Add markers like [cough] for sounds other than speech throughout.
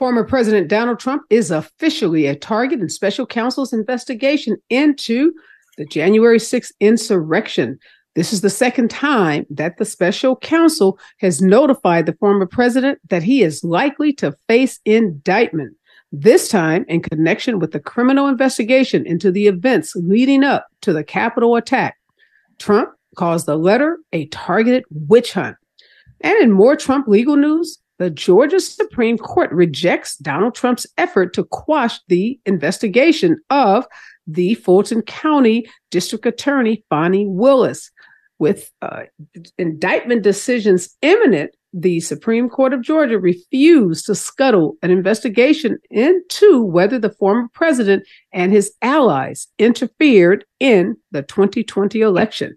Former President Donald Trump is officially a target in special counsel's investigation into the January 6th insurrection. This is the second time that the special counsel has notified the former president that he is likely to face indictment, this time in connection with the criminal investigation into the events leading up to the Capitol attack. Trump calls the letter a targeted witch hunt. And in more Trump legal news, the Georgia Supreme Court rejects Donald Trump's effort to quash the investigation of the Fulton County District Attorney Fani Willis. With uh, indictment decisions imminent, the Supreme Court of Georgia refused to scuttle an investigation into whether the former president and his allies interfered in the 2020 election.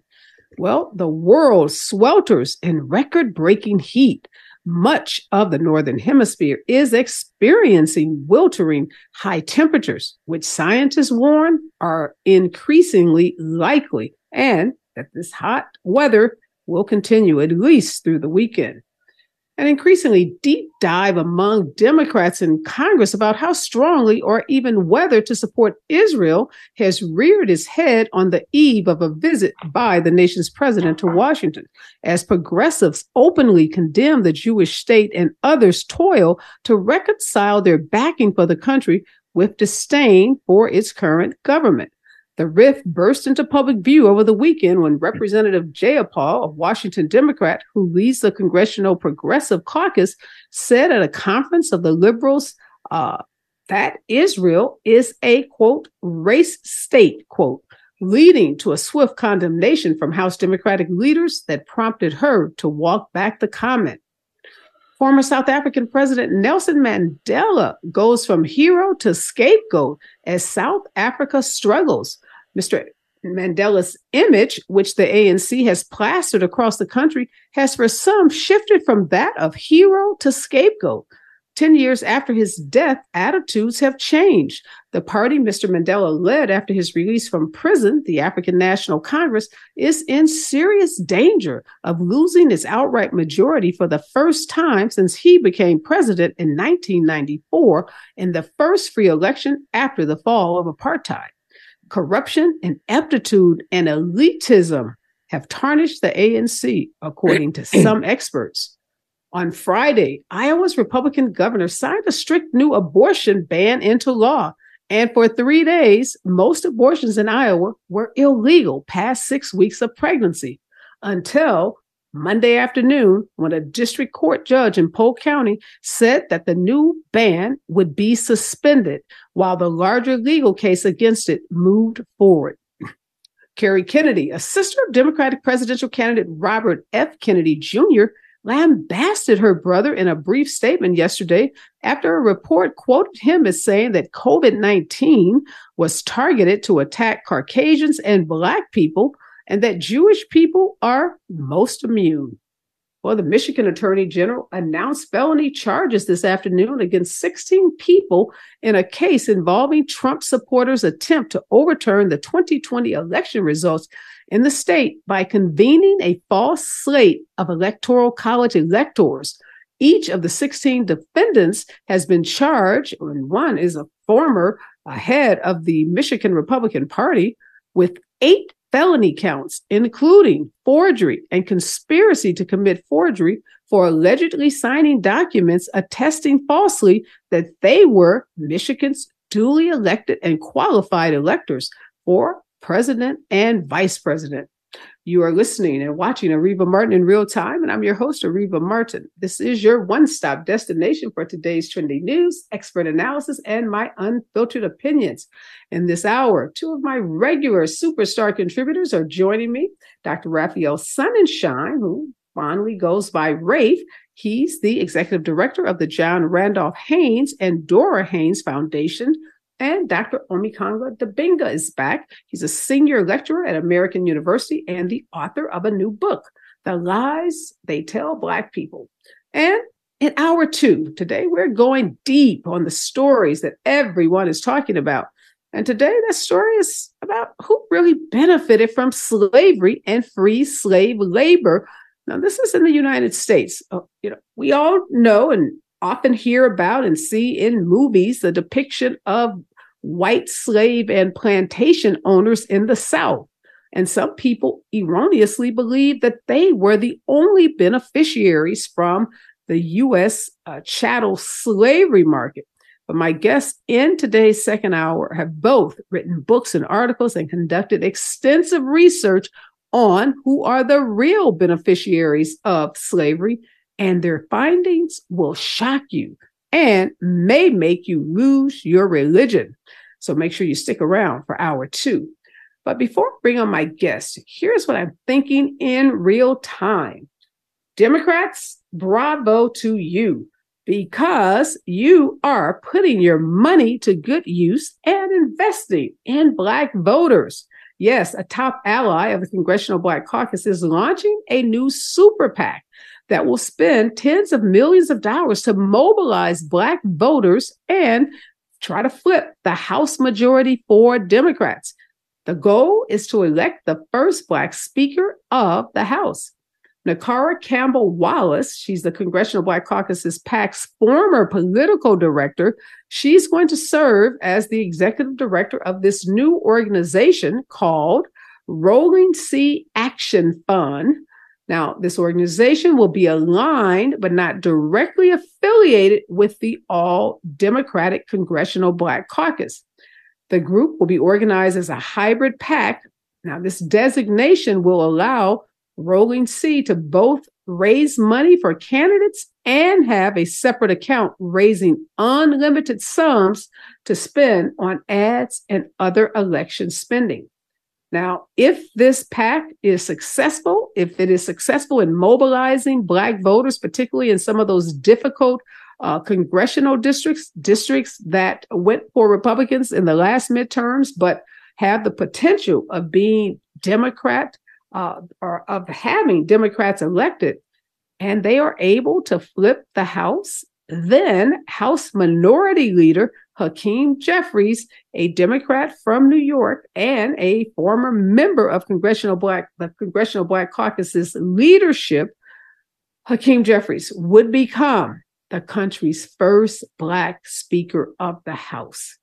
Well, the world swelters in record breaking heat much of the Northern Hemisphere is experiencing weltering high temperatures, which scientists warn are increasingly likely, and that this hot weather will continue at least through the weekend an increasingly deep dive among Democrats in Congress about how strongly or even whether to support Israel has reared its head on the eve of a visit by the nation's president to Washington, as progressives openly condemn the Jewish state and others toil to reconcile their backing for the country with disdain for its current government. The rift burst into public view over the weekend when Representative Jayapal, a Washington Democrat who leads the Congressional Progressive Caucus, said at a conference of the liberals uh, that Israel is a quote race state quote, leading to a swift condemnation from House Democratic leaders that prompted her to walk back the comment. Former South African President Nelson Mandela goes from hero to scapegoat as South Africa struggles. Mr. Mandela's image, which the ANC has plastered across the country, has for some shifted from that of hero to scapegoat. 10 years after his death, attitudes have changed. The party Mr. Mandela led after his release from prison, the African National Congress, is in serious danger of losing its outright majority for the first time since he became president in 1994 in the first free election after the fall of apartheid. Corruption, ineptitude, and elitism have tarnished the ANC, according to [clears throat] some experts. On Friday, Iowa's Republican governor signed a strict new abortion ban into law. And for three days, most abortions in Iowa were illegal past six weeks of pregnancy until Monday afternoon when a district court judge in Polk County said that the new ban would be suspended while the larger legal case against it moved forward. [clears throat] Kerry Kennedy, a sister of Democratic presidential candidate Robert F. Kennedy Jr., lambasted her brother in a brief statement yesterday after a report quoted him as saying that COVID 19 was targeted to attack Caucasians and Black people and that Jewish people are most immune. Well, the Michigan Attorney General announced felony charges this afternoon against 16 people in a case involving Trump supporters' attempt to overturn the 2020 election results in the state by convening a false slate of electoral college electors. Each of the 16 defendants has been charged, and one is a former head of the Michigan Republican Party, with eight felony counts, including forgery and conspiracy to commit forgery for allegedly signing documents attesting falsely that they were Michigan's duly elected and qualified electors for president and vice president. You are listening and watching Areva Martin in real time, and I'm your host, Areva Martin. This is your one stop destination for today's trending news, expert analysis, and my unfiltered opinions. In this hour, two of my regular superstar contributors are joining me Dr. Raphael Sonenshein, who fondly goes by Rafe. He's the executive director of the John Randolph Haynes and Dora Haynes Foundation, and Dr. Omekongo Dibinga is back. He's a senior lecturer at American University and the author of a new book, The Lies They Tell Black People. And in hour two, today we're going deep on the stories that everyone is talking about. And today that story is about who really benefited from slavery and free slave labor. Now, this is in the United States. Uh, you know, we all know and often hear about and see in movies the depiction of white slave and plantation owners in the South. And some people erroneously believe that they were the only beneficiaries from the U.S. Uh, chattel slavery market. But my guests in today's second hour have both written books and articles and conducted extensive research on who are the real beneficiaries of slavery, and their findings will shock you and may make you lose your religion. So make sure you stick around for hour two. But before I bring on my guest, here's what I'm thinking in real time. Democrats, bravo to you because you are putting your money to good use and investing in Black voters. Yes, a top ally of the Congressional Black Caucus is launching a new super PAC that will spend tens of millions of dollars to mobilize Black voters and try to flip the House majority for Democrats. The goal is to elect the first Black Speaker of the House. Nakara Campbell Wallace, she's the Congressional Black Caucus's PAC's former political director. She's going to serve as the executive director of this new organization called Rolling Sea Action Fund. Now, this organization will be aligned but not directly affiliated with the All Democratic Congressional Black Caucus. The group will be organized as a hybrid PAC. Now, this designation will allow Rolling Sea to both raise money for candidates and have a separate account raising unlimited sums to spend on ads and other election spending. Now, if this PAC is successful, if it is successful in mobilizing Black voters, particularly in some of those difficult uh, congressional districts, districts that went for Republicans in the last midterms, but have the potential of being Democrat uh, or of having Democrats elected, and they are able to flip the House, then House Minority Leader Hakeem Jeffries, a Democrat from New York and a former member of Congressional Black the Congressional Black Caucus's leadership, Hakeem Jeffries would become the country's first Black Speaker of the House.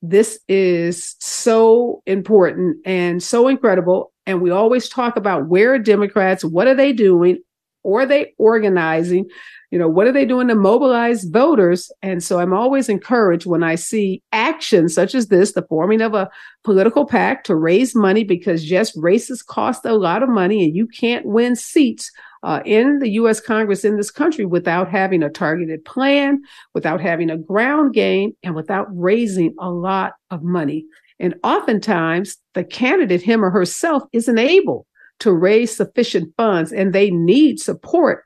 This is so important and so incredible. And we always talk about where are Democrats, what are they doing? Or are they organizing? You know, what are they doing to mobilize voters? And so I'm always encouraged when I see actions such as this, the forming of a political PAC to raise money because yes, races cost a lot of money and you can't win seats uh, in the US Congress in this country without having a targeted plan, without having a ground game, and without raising a lot of money. And oftentimes, the candidate, him or herself, isn't able to raise sufficient funds and they need support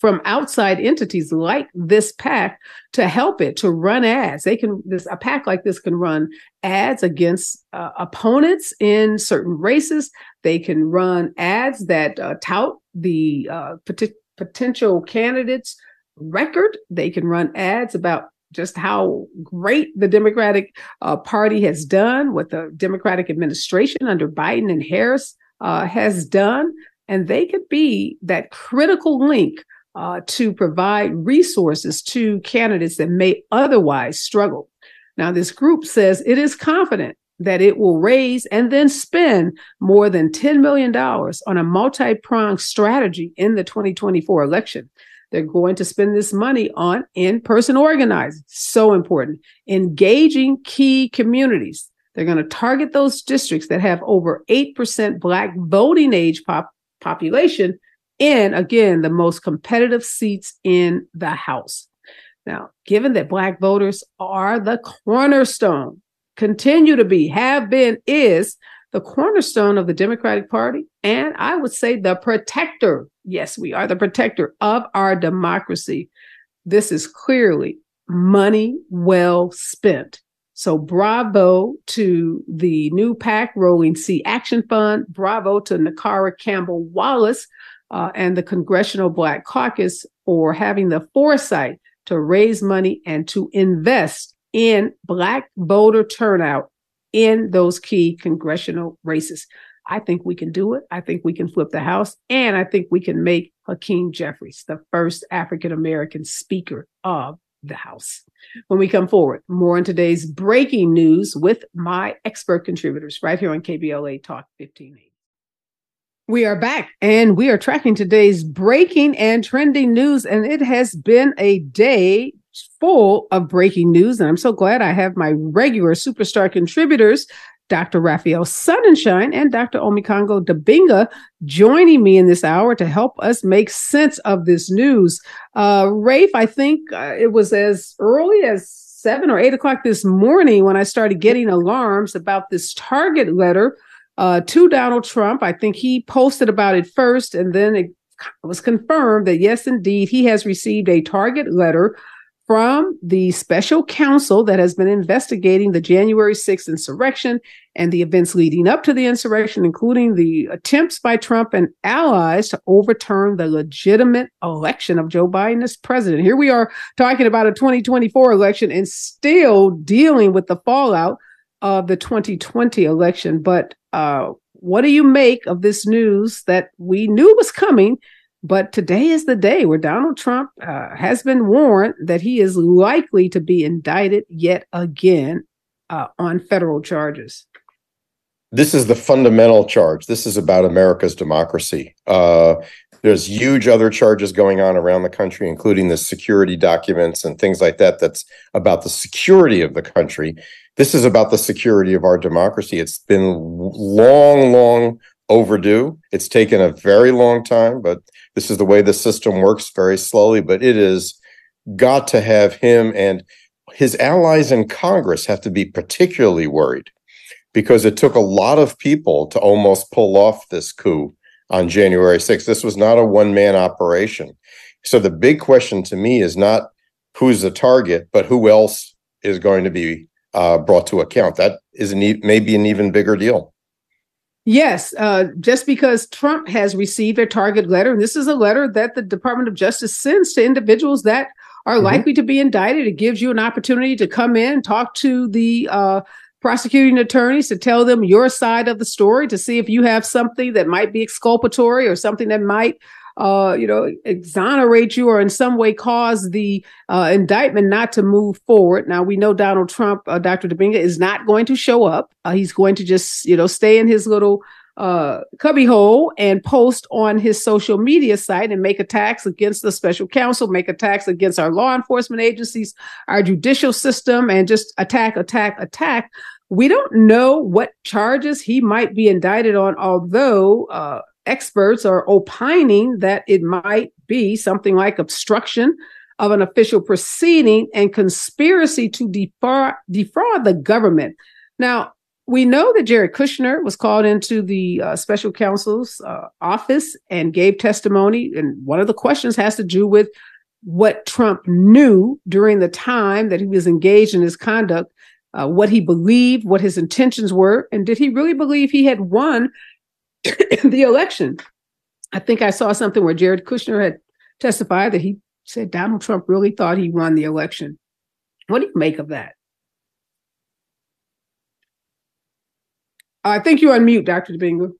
from outside entities like this PAC to help it to run ads. They can this a PAC like this can run ads against uh, opponents in certain races. They can run ads that uh, tout the uh, pot- potential candidates' record. They can run ads about just how great the Democratic uh, Party has done, what the Democratic administration under Biden and Harris uh, has done. And they could be that critical link uh, to provide resources to candidates that may otherwise struggle. Now, this group says it is confident that it will raise and then spend more than $10 million on a multi pronged strategy in the 2024 election. They're going to spend this money on in person organizing, so important, engaging key communities. They're going to target those districts that have over 8% Black voting age pop- population in, again, the most competitive seats in the House. Now, given that Black voters are the cornerstone, continue to be, have been, is the cornerstone of the Democratic Party, and I would say the protector. Yes, we are the protector of our democracy. This is clearly money well spent. So, bravo to the new PAC Rolling Sea Action Fund. Bravo to Nakara Campbell Wallace uh, and the Congressional Black Caucus for having the foresight to raise money and to invest in Black voter turnout in those key congressional races. I think we can do it. I think we can flip the House, and I think we can make Hakeem Jeffries, the first African American Speaker of the House. When we come forward, more on today's breaking news with my expert contributors right here on KBLA Talk 1580. We are back and we are tracking today's breaking and trending news, and it has been a day full of breaking news. And I'm so glad I have my regular superstar contributors Dr. Raphael Sonenshein and Dr. Omekongo Dibinga joining me in this hour to help us make sense of this news. Uh, Rafe, I think uh, it was as early as seven or eight o'clock this morning when I started getting alarms about this target letter uh, to Donald Trump. I think he posted about it first, and then it was confirmed that yes, indeed, he has received a target letter from the special counsel that has been investigating the January 6th insurrection and the events leading up to the insurrection, including the attempts by Trump and allies to overturn the legitimate election of Joe Biden as president. Here we are talking about a 2024 election and still dealing with the fallout of the 2020 election. But uh, what do you make of this news that we knew was coming? But today is the day where Donald Trump uh, has been warned that he is likely to be indicted yet again uh, on federal charges. This is the fundamental charge. This is about America's democracy. Uh, there's huge other charges going on around the country, including the security documents and things like that. That's about the security of the country. This is about the security of our democracy. It's been long, long overdue. It's taken a very long time, but this is the way the system works very slowly, but it is got to have him and his allies in Congress have to be particularly worried because it took a lot of people to almost pull off this coup on January 6th. This was not a one man operation. So the big question to me is not who's the target, but who else is going to be uh, brought to account. That is an e- maybe an even bigger deal. Yes, uh, just because Trump has received a target letter, and this is a letter that the Department of Justice sends to individuals that are mm-hmm. likely to be indicted. It gives you an opportunity to come in, talk to the uh, prosecuting attorneys, to tell them your side of the story, to see if you have something that might be exculpatory or something that might uh, you know, exonerate you or in some way cause the uh, indictment not to move forward. Now we know Donald Trump, uh, Dr. Dibinga, is not going to show up. Uh, he's going to just, you know, stay in his little uh, cubbyhole and post on his social media site and make attacks against the special counsel, make attacks against our law enforcement agencies, our judicial system, and just attack, attack, attack. We don't know what charges he might be indicted on, although uh, experts are opining that it might be something like obstruction of an official proceeding and conspiracy to defraud, defraud the government. Now, we know that Jared Kushner was called into the uh, special counsel's uh, office and gave testimony. And one of the questions has to do with what Trump knew during the time that he was engaged in his conduct, uh, what he believed, what his intentions were, and did he really believe he had won the election. I think I saw something where Jared Kushner had testified that he said Donald Trump really thought he won the election. What do you make of that? I think you're on mute, Dr. Dibinga.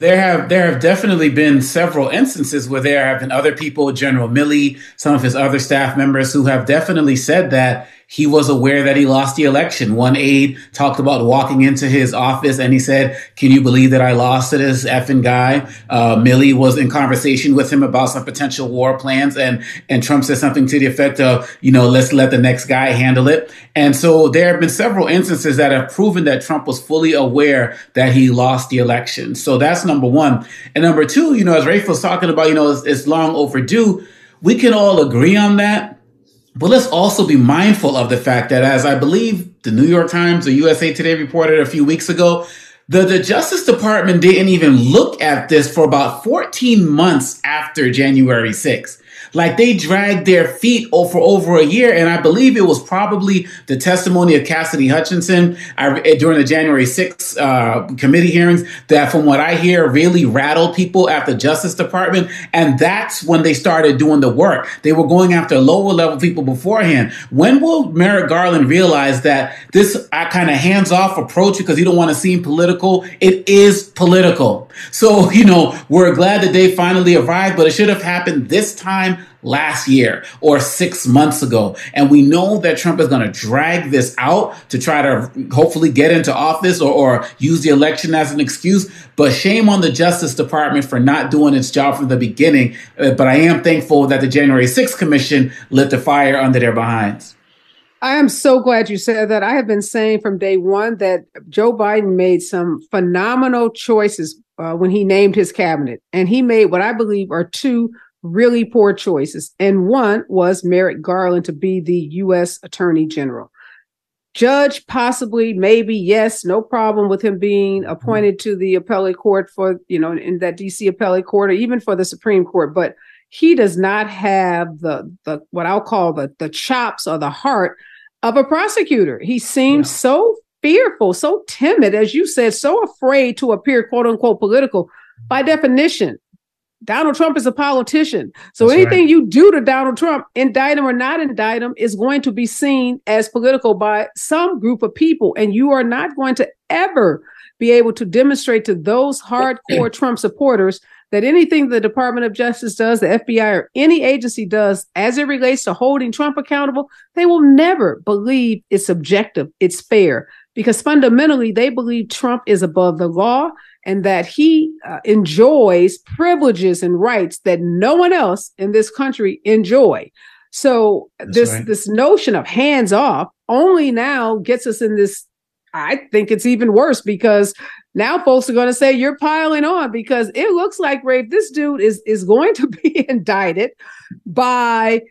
There have there have definitely been several instances where there have been other people, General Milley, some of his other staff members, who have definitely said that he was aware that he lost the election. One aide talked about walking into his office and he said, Can you believe that I lost to this effing guy? Uh, Milley was in conversation with him about some potential war plans and, and Trump said something to the effect of, you know, let's let the next guy handle it. And so there have been several instances that have proven that Trump was fully aware that he lost the election. So that's number one. And number two, you know, as Rafe was talking about, you know, it's, it's long overdue. We can all agree on that. But let's also be mindful of the fact that, as I believe the New York Times or USA Today reported a few weeks ago, the, the Justice Department didn't even look at this for about 14 months after January 6th. Like they dragged their feet for over a year. And I believe it was probably the testimony of Cassidy Hutchinson during the January 6th uh, committee hearings that, from what I hear, really rattled people at the Justice Department. And that's when they started doing the work. They were going after lower level people beforehand. When will Merrick Garland realize that this kind of hands off approach because you don't want to seem political? It is political. So, [laughs] you know, we're glad that they finally arrived, but it should have happened this time last year or six months ago. And we know that Trump is going to drag this out to try to hopefully get into office or, or, use the election as an excuse. But shame on the Justice Department for not doing its job from the beginning. Uh, but I am thankful that the January 6th Commission lit the fire under their behinds. I am so glad you said that. I have been saying from day one that Joe Biden made some phenomenal choices uh, when he named his cabinet. And he made what I believe are two really poor choices. And one was Merrick Garland to be the U.S. Attorney General. Judge, possibly, maybe, yes, no problem with him being mm-hmm. appointed to the appellate court for, you know, in that DC appellate court or even for the Supreme Court. But he does not have the the what I'll call the the chops or the heart of a prosecutor. He seems yeah. so fearful, so timid, as you said, so afraid to appear quote unquote political. By definition, Donald Trump is a politician. So That's anything right. you do to Donald Trump, indict him or not indict him, is going to be seen as political by some group of people. And you are not going to ever be able to demonstrate to those hardcore [clears throat] Trump supporters that anything the Department of Justice does, the FBI, or any agency does as it relates to holding Trump accountable, they will never believe it's objective, it's fair, because fundamentally they believe Trump is above the law and that he uh, enjoys privileges and rights that no one else in this country enjoy. So That's this right. this notion of hands off only now gets us in this I think it's even worse because now folks are going to say you're piling on because it looks like Rafe, this dude is is going to [laughs] be indicted by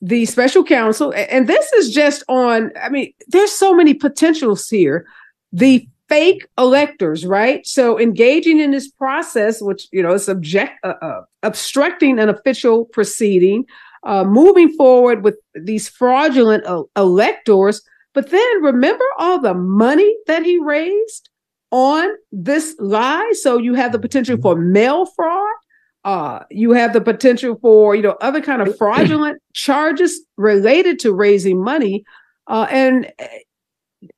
the special counsel. And this is just on, I mean, there's so many potentials here. The fake electors, right? So engaging in this process, which, you know, is object, uh, uh, obstructing an official proceeding, uh, moving forward with these fraudulent uh, electors. But then remember all the money that he raised on this lie. So you have the potential for mail fraud. Uh, you have the potential for you know other kind of [clears throat] fraudulent charges related to raising money, uh, and eh,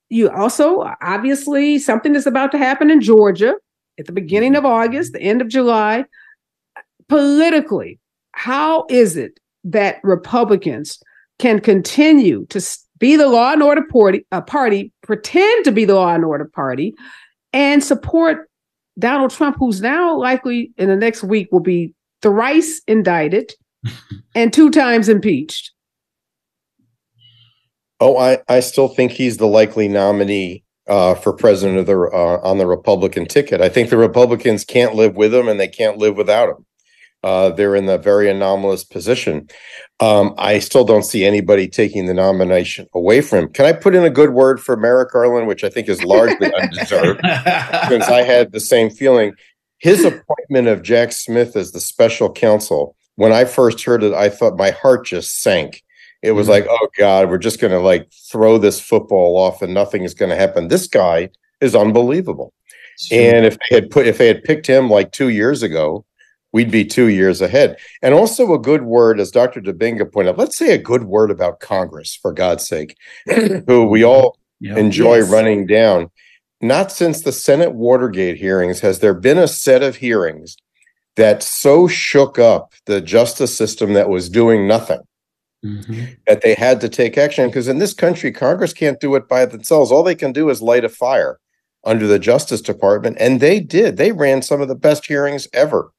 you also obviously something is about to happen in Georgia at the beginning of August, the end of July. Politically, how is it that Republicans can continue to be the law and order party, uh, party pretend to be the law and order party, and support Donald Trump, who's now likely in the next week will be thrice indicted [laughs] and two times impeached. Oh, I, I still think he's the likely nominee uh, for president of the uh, on the Republican ticket. I think the Republicans can't live with him, and they can't live without him. Uh, they're in a very anomalous position. Um, I still don't see anybody taking the nomination away from him. Can I put in a good word for Merrick Garland, which I think is largely [laughs] undeserved, because I had the same feeling. His appointment of Jack Smith as the special counsel, when I first heard it, I thought my heart just sank. It was mm-hmm. like, oh God, we're just going to like throw this football off and nothing is going to happen. This guy is unbelievable. And if they had put, if they had picked him like two years ago, we'd be two years ahead. And also a good word, as Dr. Dibinga pointed out, let's say a good word about Congress, for God's sake, [clears throat] who we all yep. enjoy yes. running down. Not since the Senate Watergate hearings has there been a set of hearings that so shook up the justice system that was doing nothing. Mm-hmm. That they had to take action because in this country, Congress can't do it by themselves. All they can do is light a fire under the Justice Department. And they did. They ran some of the best hearings ever.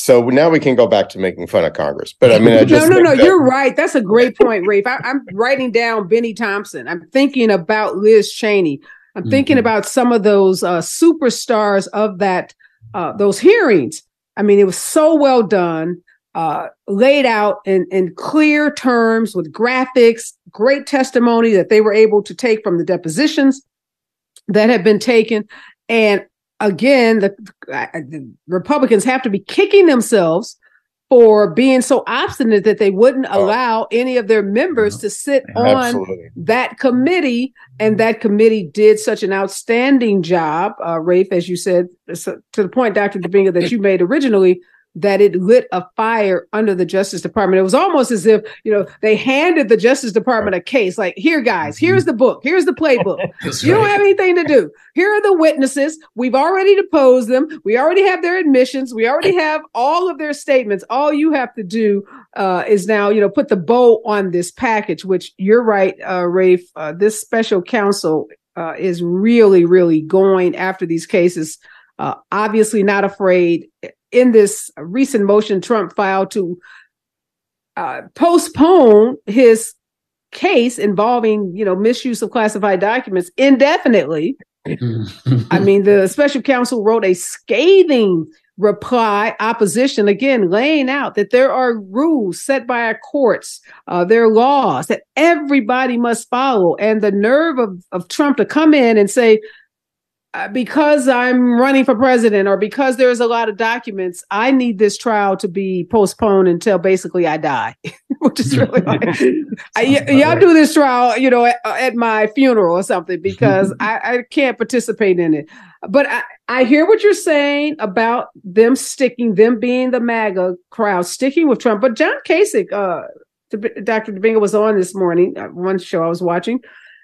So now we can go back to making fun of Congress. But I mean, I just no, no, no. That- you're right. That's a great point, Rafe. I, am writing down Bennie Thompson. I'm thinking about Liz Cheney. I'm mm-hmm. thinking about some of those uh, superstars of that uh, those hearings. I mean, it was so well done, uh, laid out in, in clear terms with graphics, great testimony that they were able to take from the depositions that had been taken. And again, the, the, Republicans have to be kicking themselves for being so obstinate that they wouldn't oh. allow any of their members to sit on that committee. And that committee did such an outstanding job, uh, Rafe, as you said, to the point, Dr. Dibinga, that you made originally that it lit a fire under the Justice Department. It was almost as if, you know, they handed the Justice Department a case like, here, guys, mm-hmm. here's the book, here's the playbook. [laughs] you don't have anything to do. Here are the witnesses. We've already deposed them. We already have their admissions. We already have all of their statements. All you have to do uh, is now, you know, put the bow on this package, which you're right, uh, Rafe. Uh, this special counsel uh, is really, really going after these cases. Uh, obviously, not afraid in this recent motion Trump filed to uh, postpone his case involving, you know, misuse of classified documents indefinitely. I [laughs] mean, the special counsel wrote a scathing reply opposition again laying out that there are rules set by our courts uh, there are laws that everybody must follow and the nerve of, of trump to come in and say because I'm running for president or because there's a lot of documents, I need this trial to be postponed until basically I die, [laughs] which is really [laughs] like, I, y'all do this trial, you know, at, at my funeral or something because [laughs] I, I, can't participate in it. But I, I hear what you're saying about them sticking, them being the MAGA crowd, sticking with Trump. But John Kasich, uh, Dr. Dibinga was on this morning, uh, one show I was watching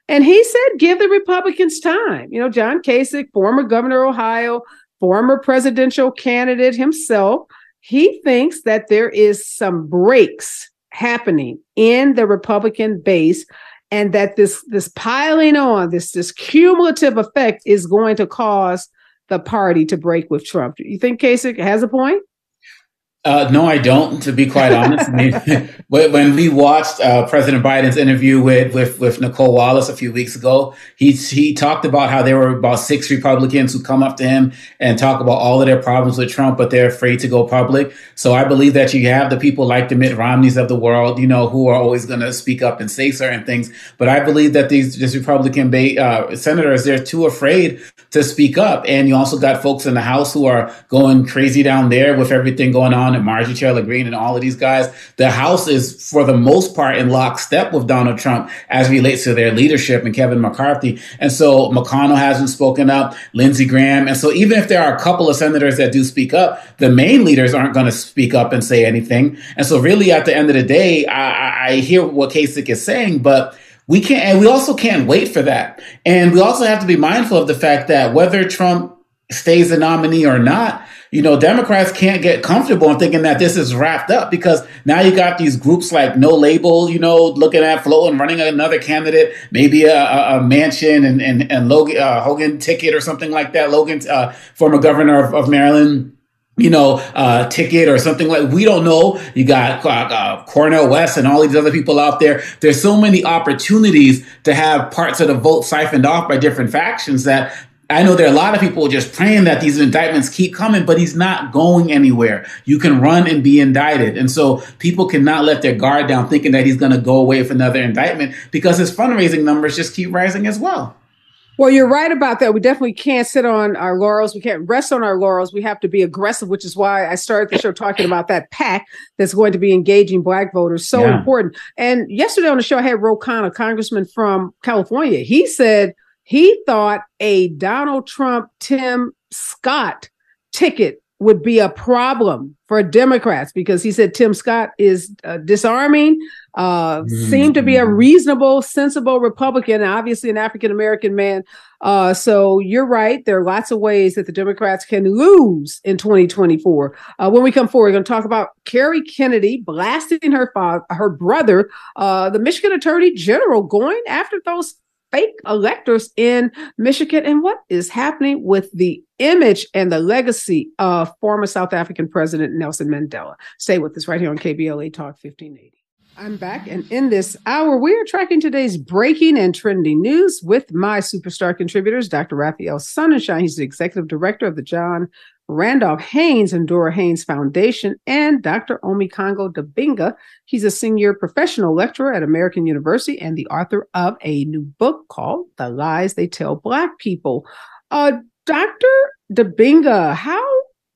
and he said, give the Republicans time. You know, John Kasich, former governor of Ohio, former presidential candidate himself, he thinks that there is some breaks happening in the Republican base and that this this piling on this this cumulative effect is going to cause the party to break with Trump. You think Kasich has a point? Uh, no, I don't. To be quite honest, I mean, [laughs] when we watched uh, President Biden's interview with, with with Nicolle Wallace a few weeks ago, he he talked about how there were about six Republicans who come up to him and talk about all of their problems with Trump, but they're afraid to go public. So I believe that you have the people like the Mitt Romneys of the world, you know, who are always going to speak up and say certain things. But I believe that these these Republican ba- uh, senators they're too afraid to speak up, and you also got folks in the House who are going crazy down there with everything going on and Marjorie Taylor Greene and all of these guys, the House is for the most part in lockstep with Donald Trump as relates to their leadership and Kevin McCarthy. And so McConnell hasn't spoken up, Lindsey Graham. And so even if there are a couple of senators that do speak up, the main leaders aren't going to speak up and say anything. And so really at the end of the day, I, I hear what Kasich is saying, but we can't, and we also can't wait for that. And we also have to be mindful of the fact that whether Trump stays the nominee or not, you know, Democrats can't get comfortable in thinking that this is wrapped up because now you got these groups like No Label, you know, looking at floating, running another candidate, maybe a, a, a Manchin and and and Logan uh, Hogan ticket or something like that. Logan, uh, former governor of, of Maryland you know, uh, ticket or something like we don't know. You got uh, uh, Cornel West and all these other people out there. There's so many opportunities to have parts of the vote siphoned off by different factions that I know there are a lot of people just praying that these indictments keep coming, but he's not going anywhere. You can run and be indicted. And so people cannot let their guard down thinking that he's going to go away with another indictment because his fundraising numbers just keep rising as well. Well, you're right about that. We definitely can't sit on our laurels. We can't rest on our laurels. We have to be aggressive, which is why I started the show talking about that pack that's going to be engaging Black voters. So yeah. important. And yesterday on the show, I had Ro Khanna, congressman from California. He said, he thought a Donald Trump, Tim Scott ticket would be a problem for Democrats because he said Tim Scott is uh, disarming, uh, mm-hmm. seemed to be a reasonable, sensible Republican, obviously an African American man. Uh, so you're right. There are lots of ways that the Democrats can lose in 2024. Uh, when we come forward, we're going to talk about Kerry Kennedy blasting her father, her brother, uh, the Michigan Attorney General going after those fake electors in Michigan and what is happening with the image and the legacy of former South African President Nelson Mandela. Stay with us right here on KBLA Talk 1580. I'm back, and in this hour, we are tracking today's breaking and trending news with my superstar contributors, Dr. Raphael Sonenshein. He's the executive director of the John Randolph Haynes and Dora Haynes Foundation, and Dr. Omekongo Dibinga. He's a senior professional lecturer at American University and the author of a new book called The Lies They Tell Black People. Uh, Dr. Dibinga, how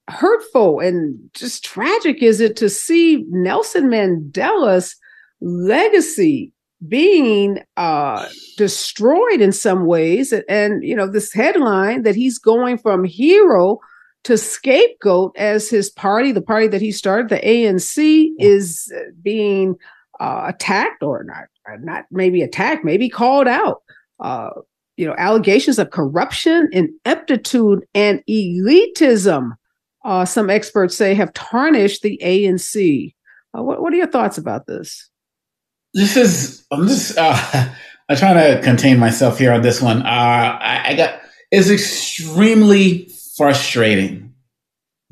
hurtful and just tragic is it to see Nelson Mandela's legacy being uh, destroyed in some ways? And, you know, this headline that he's going from hero to scapegoat as his party, the party that he started, the ANC, is being uh, attacked or not, not maybe attacked, maybe called out. Uh, you know, allegations of corruption, ineptitude, and elitism. Uh, some experts say have tarnished the ANC. Uh, what, what are your thoughts about this? This is I'm just uh, [laughs] I'm trying to contain myself here on this one. Uh, I, I got it's extremely frustrating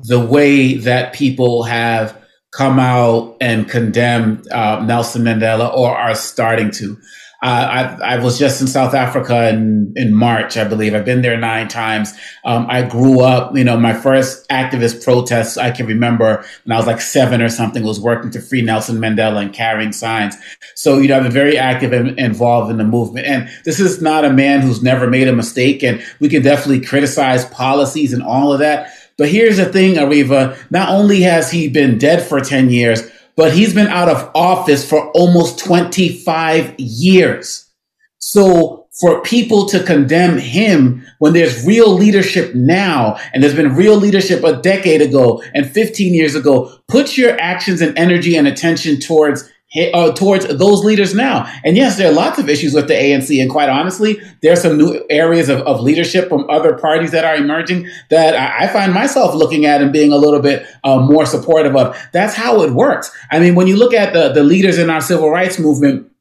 the way that people have come out and condemned uh, Nelson Mandela or are starting to. Uh, I, I, was just in South Africa in, in March, I believe. I've been there nine times. Um, I grew up, you know, my first activist protests I can remember when I was like seven or something was working to free Nelson Mandela and carrying signs. So, you know, I've been very active and involved in the movement. And this is not a man who's never made a mistake. And we can definitely criticize policies and all of that. But here's the thing, Areva, not only has he been dead for 10 years, but he's been out of office for almost 25 years. So for people to condemn him when there's real leadership now and there's been real leadership a decade ago and 15 years ago, put your actions and energy and attention towards uh, towards those leaders now. And yes, there are lots of issues with the ANC. And quite honestly, there are some new areas of, of leadership from other parties that are emerging that I, I find myself looking at and being a little bit uh, more supportive of. That's how it works. I mean, when you look at the, the leaders in our civil rights movement,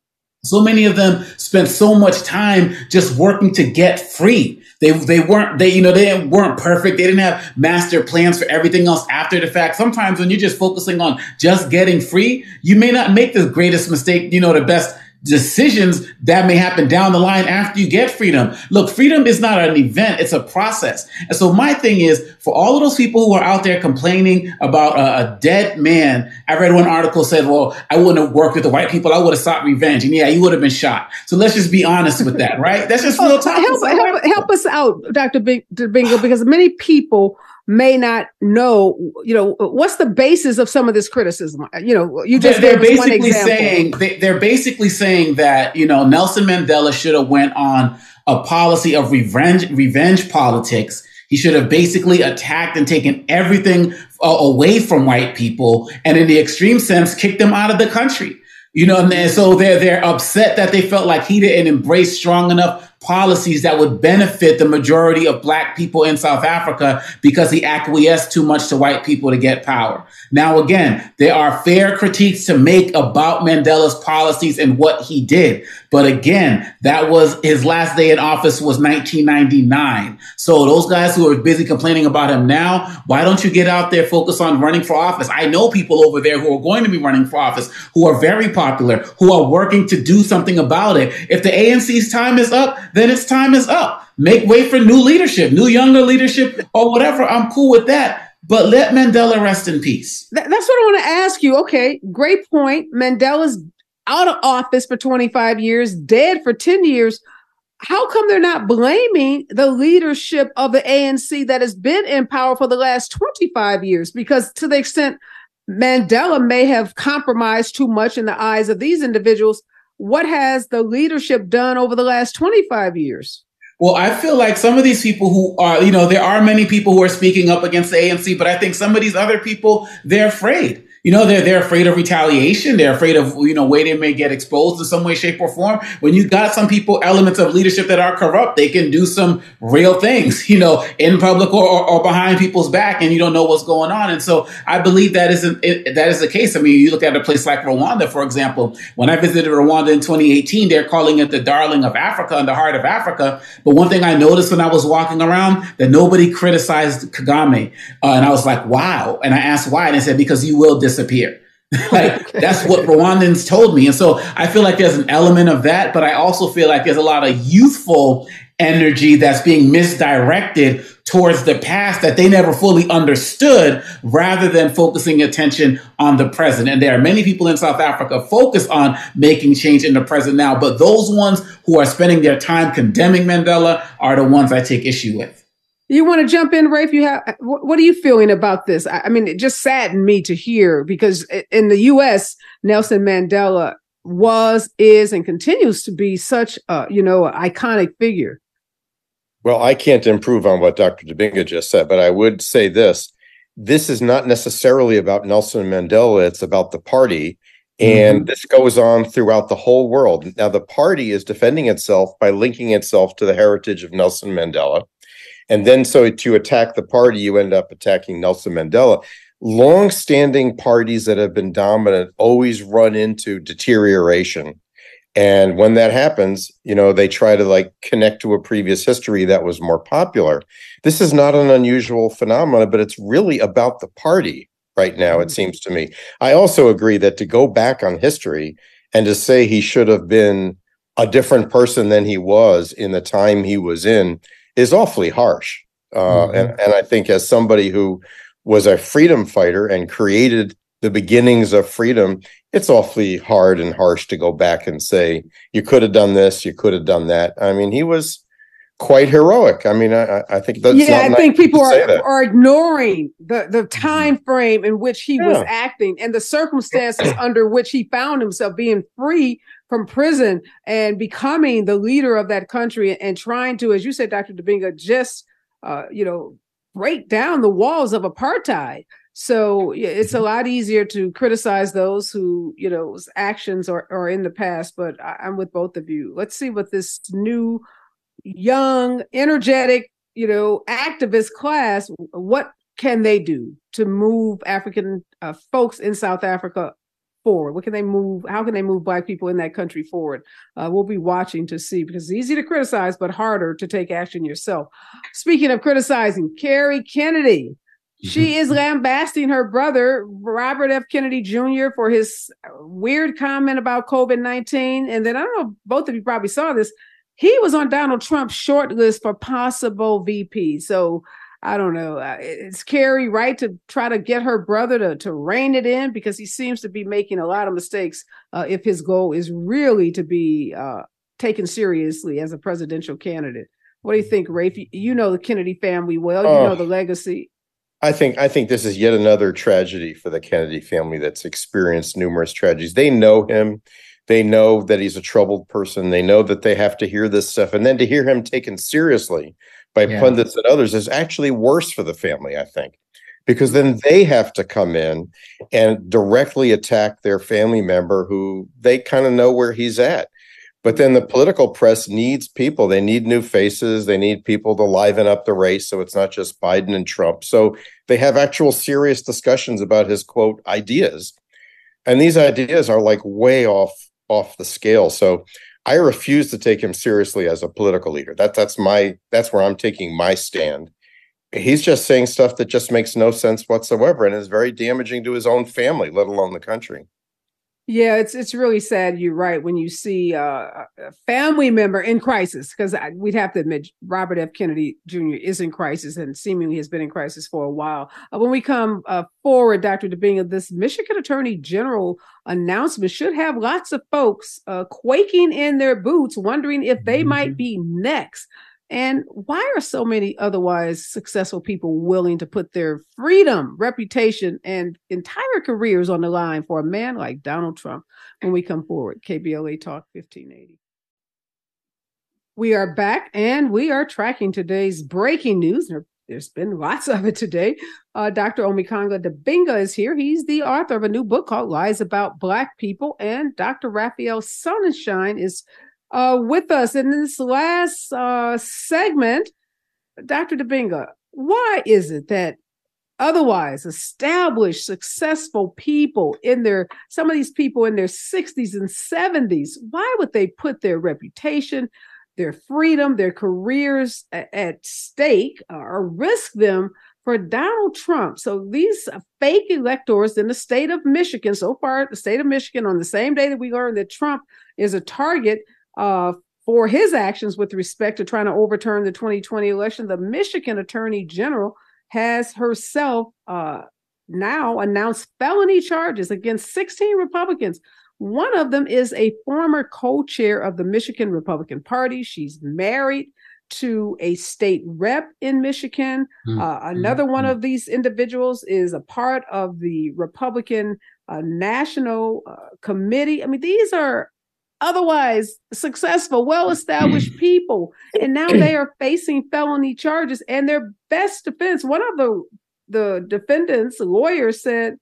so many of them spent so much time just working to get free. They they weren't they you know they weren't perfect. They didn't have master plans for everything else after the fact. Sometimes when you're just focusing on just getting free, you may not make the greatest mistake, you know, the best decisions that may happen down the line after you get freedom. Look, freedom is not an event, it's a process. And so my thing is for all of those people who are out there complaining about a, a dead man, I read one article said, well, I wouldn't have worked with the white people. I would have sought revenge. And yeah, you would have been shot. So let's just be honest with that, right? That's just [laughs] oh, real talk. help, help, help, us out, Dr. Bingo, because many people may not know, you know, what's the basis of some of this criticism? You know, you just they're, they're basically saying they, are basically saying that you know Nelson Mandela should have went on a policy of revenge revenge politics. He should have basically attacked and taken everything uh, away from white people, and in the extreme sense, kicked them out of the country. You know, and so they're they're upset that they felt like he didn't embrace strong enough policies that would benefit the majority of black people in South Africa because he acquiesced too much to white people to get power. Now, again, there are fair critiques to make about Mandela's policies and what he did. But again, that was his last day in office was 1999. So those guys who are busy complaining about him now, why don't you get out there, focus on running for office? I know people over there who are going to be running for office, who are very popular, who are working to do something about it. If the ANC's time is up, then its time is up. Make way for new leadership, new younger leadership, or whatever. I'm cool with that. But let Mandela rest in peace. That's what I want to ask you. Okay, great point. Mandela's out of office for 25 years, dead for 10 years. How come they're not blaming the leadership of the ANC that has been in power for the last 25 years? Because to the extent Mandela may have compromised too much in the eyes of these individuals, what has the leadership done over the last 25 years? Well, I feel like some of these people who are, you know, there are many people who are speaking up against the ANC, but I think some of these other people, they're afraid you know, they're, they're afraid of retaliation. They're afraid of, you know, way they may get exposed in some way, shape or form. When you got some people, elements of leadership that are corrupt, they can do some real things, [laughs] you know, in public or, or, behind people's back and you don't know what's going on. And so I believe that is, an, it, that is the case. I mean, you look at a place like Rwanda, for example, when I visited Rwanda in 2018, they're calling it the darling of Africa and the heart of Africa. But one thing I noticed when I was walking around that nobody criticized Kagame. Uh, and I was like, wow. And I asked why. And they said, because you will disappear. [laughs] like okay. that's what Rwandans told me. And so I feel like there's an element of that, but I also feel like there's a lot of youthful energy that's being misdirected towards the past that they never fully understood rather than focusing attention on the present. And there are many people in South Africa focused on making change in the present now, but those ones who are spending their time condemning Mandela are the ones I take issue with. You want to jump in, Rafe? You have what are you feeling about this? I mean, it just saddened me to hear because in the U.S., Nelson Mandela was, is, and continues to be such a you know iconic figure. Well, I can't improve on what Dr. Dibinga just said, but I would say this: this is not necessarily about Nelson Mandela; it's about the party. And mm-hmm. this goes on throughout the whole world. Now, the party is defending itself by linking itself to the heritage of Nelson Mandela and then so to attack the party, you end up attacking Nelson Mandela. Long-standing parties that have been dominant always run into deterioration. And when that happens, you know, they try to like connect to a previous history that was more popular. This is not an unusual phenomenon, but it's really about the party right now, it mm-hmm. seems to me. I also agree that to go back on history and to say he should have been a different person than he was in the time he was in is awfully harsh. Uh, mm-hmm. and, and I think as somebody who was a freedom fighter and created the beginnings of freedom, it's awfully hard and harsh to go back and say, you could have done this, you could have done that. I mean, he was quite heroic. I mean, I, I think that's yeah. I think people are, are ignoring the the mm-hmm. time frame in which he yeah. was acting and the circumstances under which he found himself being free from prison and becoming the leader of that country and trying to, as you said, Dr. Dibinga, just uh, you know break down the walls of apartheid. So it's a mm-hmm. lot easier to criticize those who, you know, actions are, are in the past. But I, I'm with both of you. Let's see what this new, young, energetic, you know, activist class, what can they do to move African uh, folks in South Africa forward? What can they move? How can they move Black people in that country forward? Uh, we'll be watching to see because it's easy to criticize, but harder to take action yourself. Speaking of criticizing, Kerry Kennedy. She is lambasting her brother, Robert F. Kennedy Jr., for his weird comment about COVID 19. And then I don't know, both of you probably saw this. He was on Donald Trump's short list for possible VP. So I don't know. Uh, it's Kerry right to try to get her brother to, to rein it in because he seems to be making a lot of mistakes uh, if his goal is really to be uh, taken seriously as a presidential candidate. What do you think, Rafe? You know the Kennedy family well. You know oh. the legacy. I think I think this is yet another tragedy for the Kennedy family that's experienced numerous tragedies. They know him. They know that he's a troubled person. They know that they have to hear this stuff, and then to hear him taken seriously by yeah. pundits and others is actually worse for the family, I think, because then they have to come in and directly attack their family member who they kind of know where he's at. But then the political press needs people. They need new faces. They need people to liven up the race. So it's not just Biden and Trump. So they have actual serious discussions about his quote ideas. And these ideas are like way off off the scale. So I refuse to take him seriously as a political leader. That that's my that's where I'm taking my stand. He's just saying stuff that just makes no sense whatsoever and is very damaging to his own family, let alone the country. Yeah, it's it's really sad. You're right when you see uh, a family member in crisis, because we'd have to admit Robert F. Kennedy Jr. is in crisis and seemingly has been in crisis for a while. Uh, when we come uh, forward, Dr. Dibinga, this Michigan Attorney General announcement should have lots of folks uh, quaking in their boots, wondering if they mm-hmm. might be next. And why are so many otherwise successful people willing to put their freedom, reputation, and entire careers on the line for a man like Donald Trump when we come forward? KBLA Talk 1580. We are back and we are tracking today's breaking news. There's been lots of it today. Uh, Dr. Omekongo Dibinga is here. He's the author of a new book called Lies About Black People. And Dr. Raphael Sonenshein is uh, with us in this last uh, segment. Dr. Dibinga, why is it that otherwise established, successful people in their, some of these people in their 60s and 70s, why would they put their reputation, their freedom, their careers at, at stake uh, or risk them for Donald Trump. So these fake electors in the state of Michigan, so far, the state of Michigan, on the same day that we learned that Trump is a target uh, for his actions with respect to trying to overturn the 2020 election. The Michigan Attorney General has herself uh, now announced felony charges against 16 Republicans. One of them is a former co chair of the Michigan Republican Party. She's married to a state rep in Michigan. Mm-hmm. Uh, another one mm-hmm. of these individuals is a part of the Republican uh, National uh, Committee. I mean, these are otherwise successful, well established mm. people. And now they [clears throat] are facing felony charges. And their best defense, one of the, the defendants, lawyers said,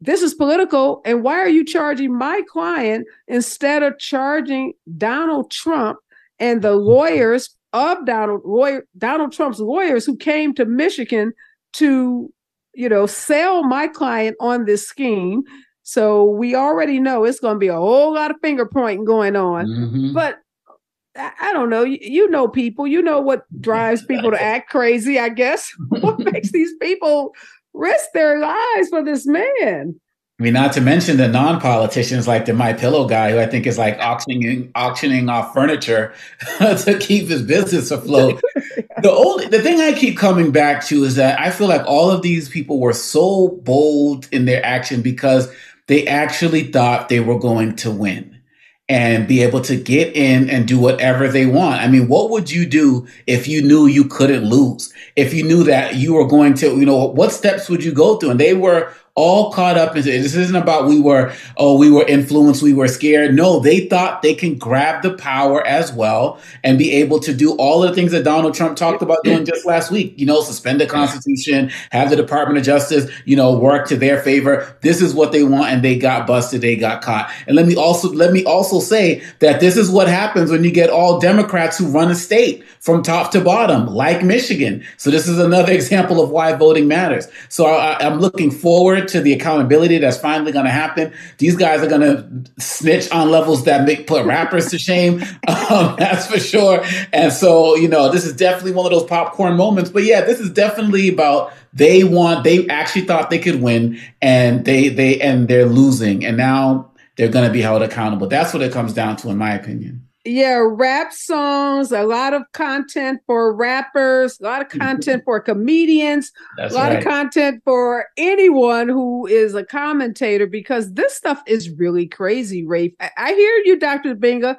this is political. And why are you charging my client instead of charging Donald Trump and the mm. lawyers of Donald lawyer Donald Trump's lawyers who came to Michigan to, you know, sell my client on this scheme. So we already know it's going to be a whole lot of finger pointing going on. Mm-hmm. But I don't know. You, you, know people. You know what drives people to act crazy. I guess [laughs] what [laughs] makes these people risk their lives for this man. I mean, not to mention the non-politicians like the My Pillow guy, who I think is like auctioning auctioning off furniture [laughs] to keep his business afloat. the only the thing I keep coming back to is that I feel like all of these people were so bold in their action because they actually thought they were going to win and be able to get in and do whatever they want. I mean, what would you do if you knew you couldn't lose? If you knew that you were going to, you know, what steps would you go through? And they were all caught up it. This isn't about we were, oh, we were influenced, we were scared. No, they thought they can grab the power as well and be able to do all the things that Donald Trump talked about doing just last week. You know, suspend the Constitution, have the Department of Justice, you know, work to their favor. This is what they want, and they got busted, they got caught. And let me also let me also say that this is what happens when you get all Democrats who run a state from top to bottom, like Michigan. So this is another [laughs] example of why voting matters. So I, I'm looking forward to the accountability that's finally going to happen. These guys are going to snitch on levels that make put rappers to shame. [laughs] Um, that's for sure. And so, you know, this is definitely one of those popcorn moments. But yeah, this is definitely about they want. They actually thought they could win, and they they and they're losing, and now they're going to be held accountable. That's what it comes down to, in my opinion yeah, rap songs, a lot of content for rappers, a lot of mm-hmm. content for comedians, That's a lot right. of content for anyone who is a commentator because this stuff is really crazy, Rafe. I, I hear you, Dr. Benga.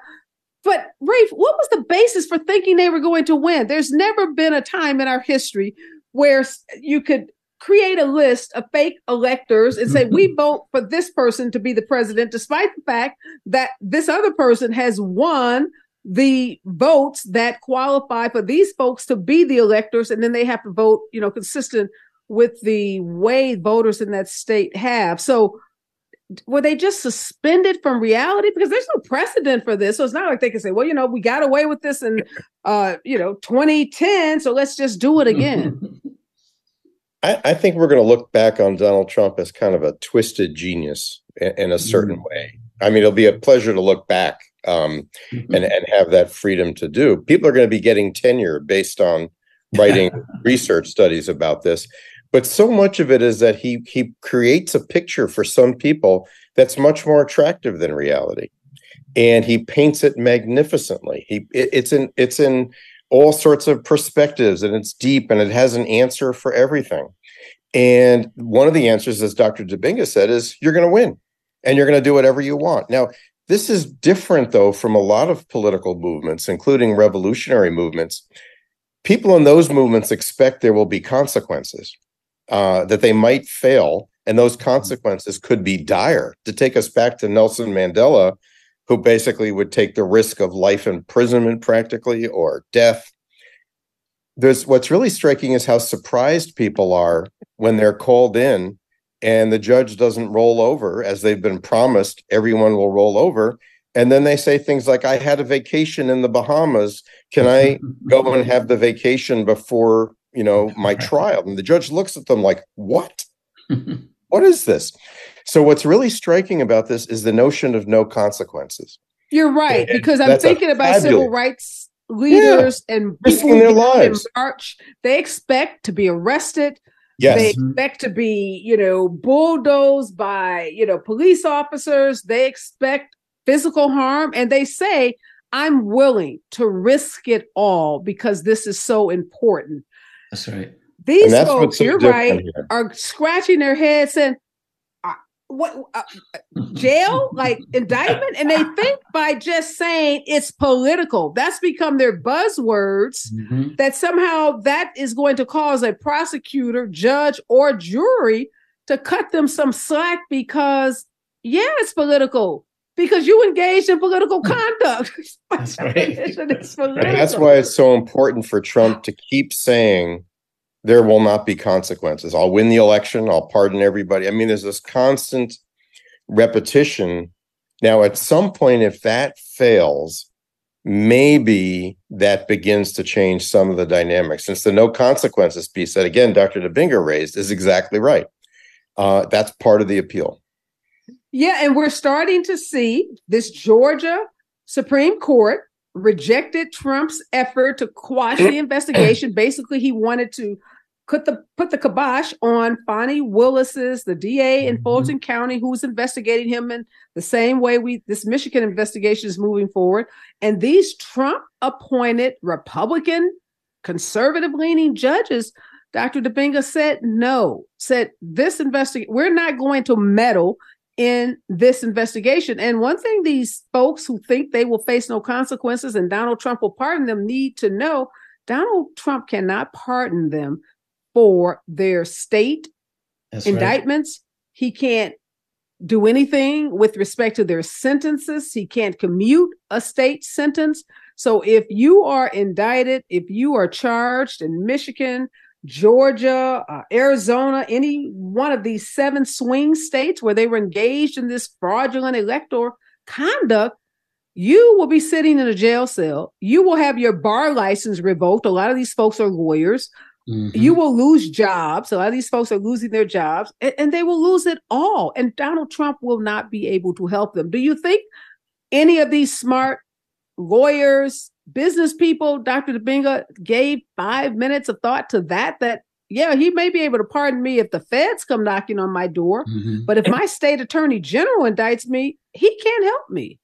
But Rafe, what was the basis for thinking they were going to win? There's never been a time in our history where you could create a list of fake electors and say we [laughs] vote for this person to be the president despite the fact that this other person has won the votes that qualify for these folks to be the electors and then they have to vote you know consistent with the way voters in that state have. So were they just suspended from reality? Because there's no precedent for this. So it's not like they can say well you know we got away with this in uh you know 2010 so let's just do it again [laughs] I, I think we're going to look back on Donald Trump as kind of a twisted genius in, in a certain mm. way. I mean, it'll be a pleasure to look back um, mm-hmm. and and have that freedom to do. People are going to be getting tenure based on [laughs] writing research studies about this, but so much of it is that he he creates a picture for some people that's much more attractive than reality, and he paints it magnificently. He it, it's in it's in all sorts of perspectives and it's deep and it has an answer for everything. And one of the answers, as Dr. Dibinga said, is you're going to win and you're going to do whatever you want. Now, this is different, though, from a lot of political movements, including revolutionary movements. People in those movements expect there will be consequences, uh, that they might fail, and those consequences could be dire. To take us back to Nelson Mandela, who basically would take the risk of life imprisonment practically or death. There's what's really striking is how surprised people are when they're called in and the judge doesn't roll over as they've been promised everyone will roll over. And then they say things like i had a vacation in the bahamas. Can i [laughs] go and have the vacation before you know my trial? And the judge looks at them like what? [laughs] What is this so what's really striking about this is the notion of no consequences. You're right, and because I'm thinking about fabulous. civil rights leaders yeah, and risking their lives. March, they expect to be arrested. Yes. They mm-hmm. expect to be, you know, bulldozed by, you know, police officers. They expect physical harm and they say, I'm willing to risk it all because this is so important. That's right. These folks, you're right, here. are scratching their heads saying, what uh, jail like indictment and they think by just saying it's political that's become their buzzwords mm-hmm. that somehow that is going to cause a prosecutor judge or jury to cut them some slack because yeah it's political because you engaged in political hmm. conduct [laughs] that's, right. that's why it's so important for trump to keep saying there will not be consequences. I'll win the election. I'll pardon everybody. I mean, there's this constant repetition. Now, at some point, if that fails, maybe that begins to change some of the dynamics. Since the no consequences piece that, again, Dr. Dibinga raised is exactly right. Uh, that's part of the appeal. Yeah, and we're starting to see this Georgia Supreme Court rejected Trump's effort to quash the [clears throat] investigation. Basically, he wanted to put the put the kibosh on Fani Willis's, the DA in mm-hmm. Fulton County, who's investigating him in the same way we this Michigan investigation is moving forward. And these Trump appointed Republican conservative leaning judges, Dr. Dibinga said no, said this investigation, we're not going to meddle in this investigation. And one thing these folks who think they will face no consequences and Donald Trump will pardon them need to know Donald Trump cannot pardon them for their state That's indictments. Right. He can't do anything with respect to their sentences. He can't commute a state sentence. So if you are indicted, if you are charged in Michigan, Georgia, uh, Arizona, any one of these seven swing states where they were engaged in this fraudulent electoral conduct, you will be sitting in a jail cell. You will have your bar license revoked. A lot of these folks are lawyers. Mm-hmm. You will lose jobs. A lot of these folks are losing their jobs and, and, they will lose it all. And Donald Trump will not be able to help them. Do you think any of these smart lawyers, business people, Dr. Dibinga gave five minutes of thought to that? That, yeah, he may be able to pardon me if the feds come knocking on my door. Mm-hmm. But if my state attorney general indicts me, he can't help me.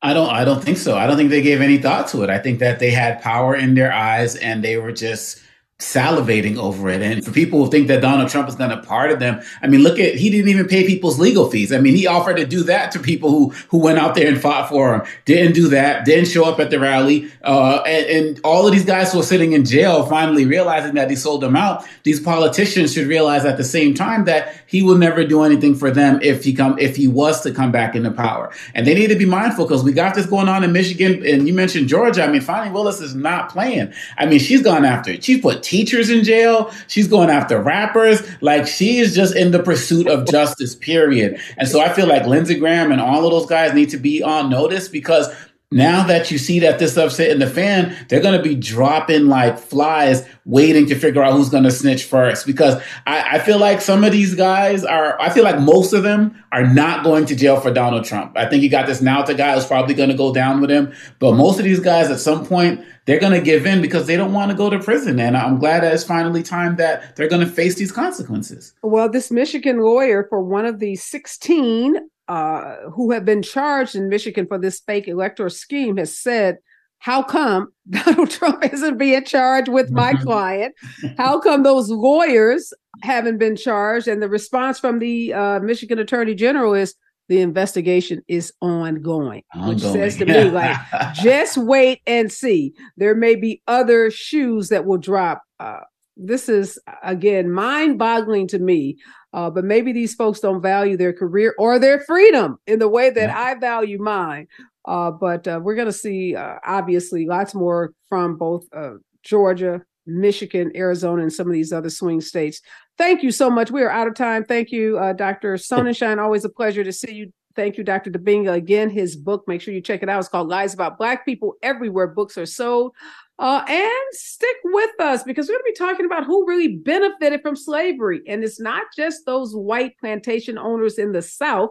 I don't I don't think so. I don't think they gave any thought to it. I think that they had power in their eyes and they were just salivating over it. And for people who think that Donald Trump is going to pardon them, I mean, look at, he didn't even pay people's legal fees. I mean, he offered to do that to people who, who went out there and fought for him. Didn't do that. Didn't show up at the rally. Uh, and, and all of these guys who are sitting in jail finally realizing that he sold them out. These politicians should realize at the same time that he will never do anything for them if he come, if he was to come back into power. And they need to be mindful because we got this going on in Michigan. And you mentioned Georgia. I mean, Fani Willis is not playing. I mean, she's gone after it. She's put teachers in jail. She's going after rappers. Like she is just in the pursuit of justice, period. And so I feel like Lindsey Graham and all of those guys need to be on notice because now that you see that this stuff's hitting the fan, they're going to be dropping like flies, waiting to figure out who's going to snitch first. Because I, I, feel like some of these guys are, I feel like most of them are not going to jail for Donald Trump. I think you got this Nauta guy who's probably going to go down with him. But most of these guys at some point, they're going to give in because they don't want to go to prison. And I'm glad that it's finally time that they're going to face these consequences. Well, this Michigan lawyer for one of the 16 uh, who have been charged in Michigan for this fake electoral scheme has said, how come [laughs] Donald Trump isn't being charged with my mm-hmm. client? [laughs] How come those lawyers haven't been charged? And the response from the uh, Michigan Attorney General is the investigation is ongoing, ongoing. which says to me, [laughs] like, just wait and see. There may be other shoes that will drop. Uh, this is, again, mind boggling to me uh, but maybe these folks don't value their career or their freedom in the way that yeah. I value mine. Uh, but uh, we're going to see, uh, obviously, lots more from both uh, Georgia, Michigan, Arizona, and some of these other swing states. Thank you so much. We are out of time. Thank you, uh, Dr. Sonenshein. Always a pleasure to see you. Thank you, Dr. Dibinga. Again, his book, make sure you check it out. It's called Lies About Black People Everywhere Books Are Sold. Uh, and stick with us because we're going to be talking about who really benefited from slavery. And it's not just those white plantation owners in the South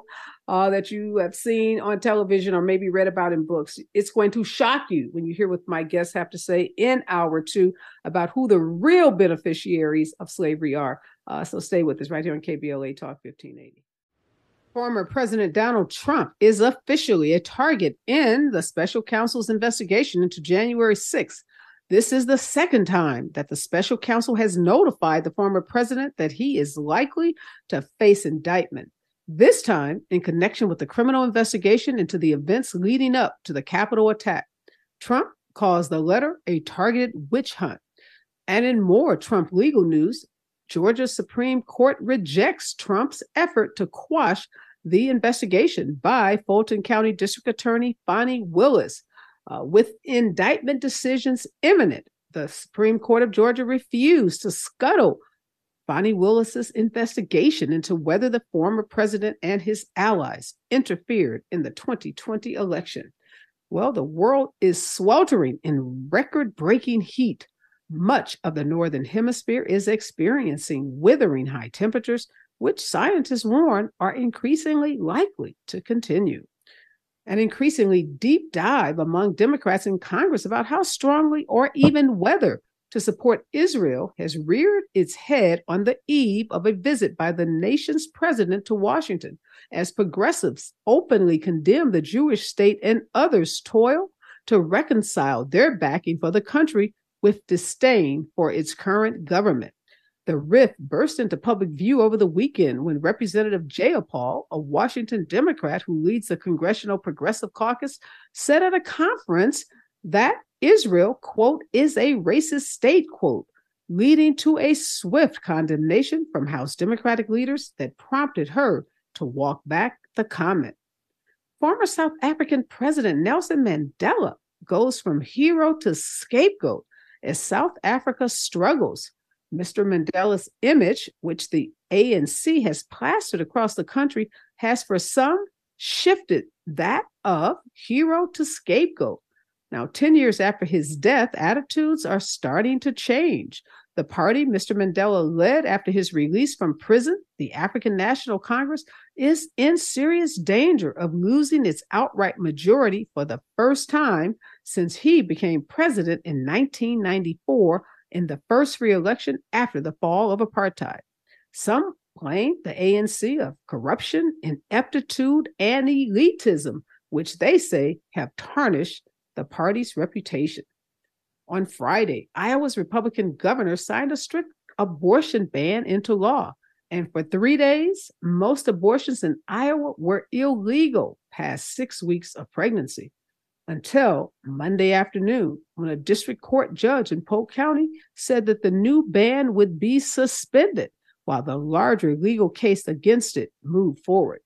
uh, that you have seen on television or maybe read about in books. It's going to shock you when you hear what my guests have to say in hour two about who the real beneficiaries of slavery are. Uh, so stay with us right here on KBLA Talk 1580. Former President Donald Trump is officially a target in the special counsel's investigation into January 6th this is the second time that the special counsel has notified the former president that he is likely to face indictment. this time in connection with the criminal investigation into the events leading up to the Capitol attack. Trump calls the letter a targeted witch hunt. And in more Trump legal news, Georgia Supreme Court rejects Trump's effort to quash the investigation by Fulton County District Attorney Fani Willis. Uh, with indictment decisions imminent, the Supreme Court of Georgia refused to scuttle Fani Willis's investigation into whether the former president and his allies interfered in the 2020 election. Well, the world is sweltering in record breaking heat. Much of the Northern Hemisphere is experiencing withering high temperatures, which scientists warn are increasingly likely to continue. An increasingly deep dive among Democrats in Congress about how strongly or even whether to support Israel has reared its head on the eve of a visit by the nation's president to Washington, as progressives openly condemn the Jewish state and others toil to reconcile their backing for the country with disdain for its current government. The rift burst into public view over the weekend when Representative Jayapal, a Washington Democrat who leads the Congressional Progressive Caucus, said at a conference that Israel, quote, is a racist state, quote, leading to a swift condemnation from House Democratic leaders that prompted her to walk back the comment. Former South African President Nelson Mandela goes from hero to scapegoat as South Africa struggles. Mr. Mandela's image, which the ANC has plastered across the country, has for some shifted that of hero to scapegoat. Now, 10 years after his death, attitudes are starting to change. The party Mr. Mandela led after his release from prison, the African National Congress, is in serious danger of losing its outright majority for the first time since he became president in 1994 in the first re-election after the fall of apartheid. Some blame the ANC of corruption, ineptitude, and elitism, which they say have tarnished the party's reputation. On Friday, Iowa's Republican governor signed a strict abortion ban into law. And for three days, most abortions in Iowa were illegal past six weeks of pregnancy until Monday afternoon, when a district court judge in Polk County said that the new ban would be suspended while the larger legal case against it moved forward.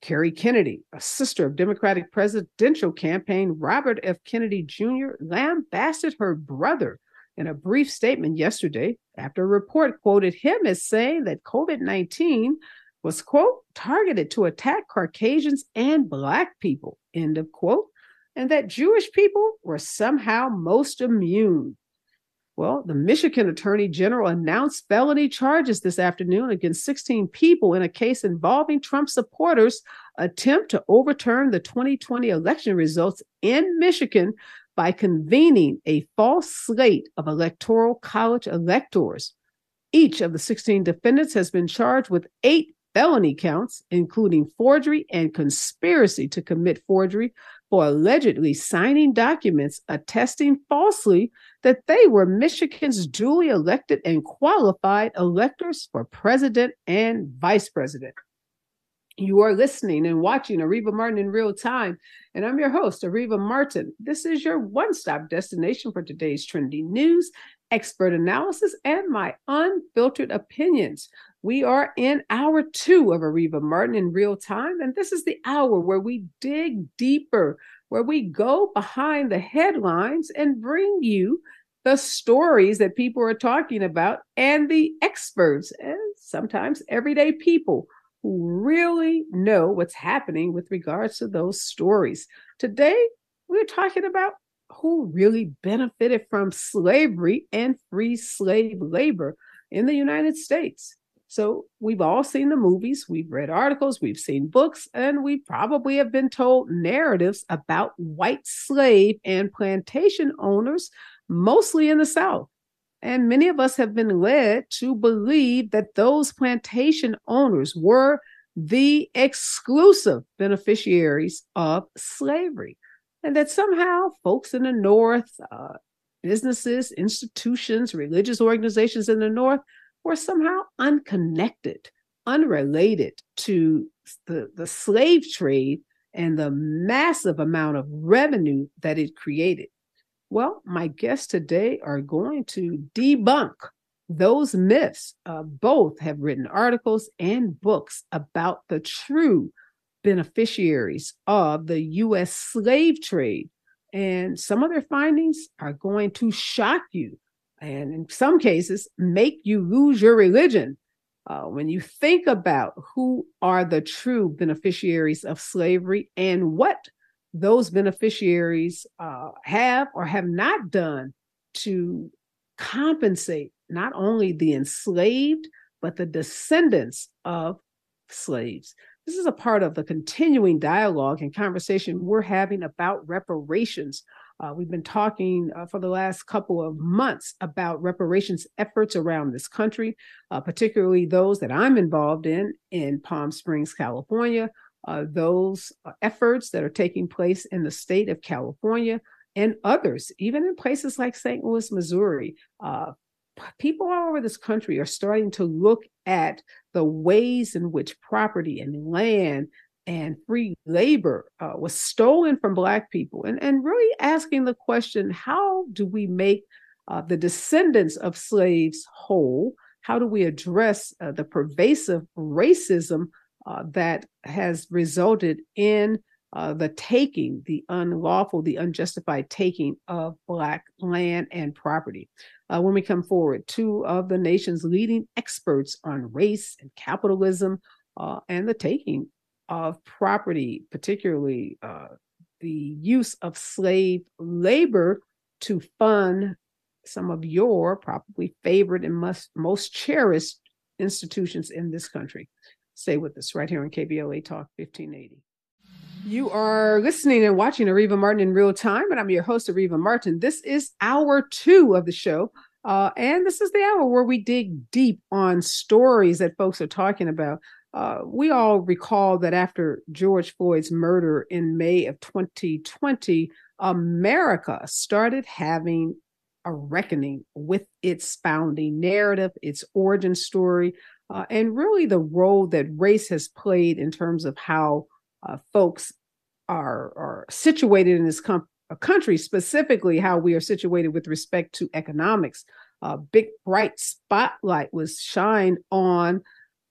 Kerry Kennedy, a sister of Democratic presidential campaign Robert F. Kennedy Jr., lambasted her brother in a brief statement yesterday after a report quoted him as saying that COVID 19 was, quote, targeted to attack Caucasians and Black people, end of quote, and that Jewish people were somehow most immune. Well, the Michigan Attorney General announced felony charges this afternoon against 16 people in a case involving Trump supporters' attempt to overturn the 2020 election results in Michigan by convening a false slate of electoral college electors. Each of the 16 defendants has been charged with eight felony counts, including forgery and conspiracy to commit forgery for allegedly signing documents attesting falsely that they were Michigan's duly elected and qualified electors for president and vice president. You are listening and watching Areva Martin in real time, and I'm your host, Areva Martin. This is your one stop destination for today's trending news, expert analysis, and my unfiltered opinions. We are in hour two of Areva Martin in real time, and this is the hour where we dig deeper, where we go behind the headlines and bring you the stories that people are talking about and the experts and sometimes everyday people who really know what's happening with regards to those stories. Today, we're talking about who really benefited from slavery and free slave labor in the United States. So we've all seen the movies, we've read articles, we've seen books, and we probably have been told narratives about white slave and plantation owners, mostly in the South. And many of us have been led to believe that those plantation owners were the exclusive beneficiaries of slavery, and that somehow folks in the North, uh, businesses, institutions, religious organizations in the North were somehow unconnected unrelated to the, the slave trade and the massive amount of revenue that it created. Well, my guests today are going to debunk those myths. Uh, both have written articles and books about the true beneficiaries of the U.S. slave trade. And some of their findings are going to shock you and, in some cases, make you lose your religion. Uh, when you think about who are the true beneficiaries of slavery and what those beneficiaries uh, have or have not done to compensate not only the enslaved, but the descendants of slaves. This is a part of the continuing dialogue and conversation we're having about reparations. Uh, we've been talking uh, for the last couple of months about reparations efforts around this country, uh, particularly those that I'm involved in in Palm Springs, California, uh, those uh, efforts that are taking place in the state of California and others, even in places like St. Louis, Missouri. Uh, people all over this country are starting to look at the ways in which property and land and free labor uh, was stolen from Black people, and, and really asking the question how do we make uh, the descendants of slaves whole? How do we address uh, the pervasive racism uh, that has resulted in uh, the taking, the unlawful, the unjustified taking of Black land and property? Uh, when we come forward. Two of the nation's leading experts on race and capitalism uh, and the taking of property, particularly uh, the use of slave labor to fund some of your probably favorite and most, most cherished institutions in this country. Stay with us right here on KBLA Talk 1580. You are listening and watching Areva Martin in real time, and I'm your host, Areva Martin. This is hour two of the show. Uh, and this is the hour where we dig deep on stories that folks are talking about. Uh, we all recall that after George Floyd's murder in May of 2020, America started having a reckoning with its founding narrative, its origin story, uh, and really the role that race has played in terms of how uh, folks are are situated in this com- country, specifically how we are situated with respect to economics. A big bright spotlight was shined on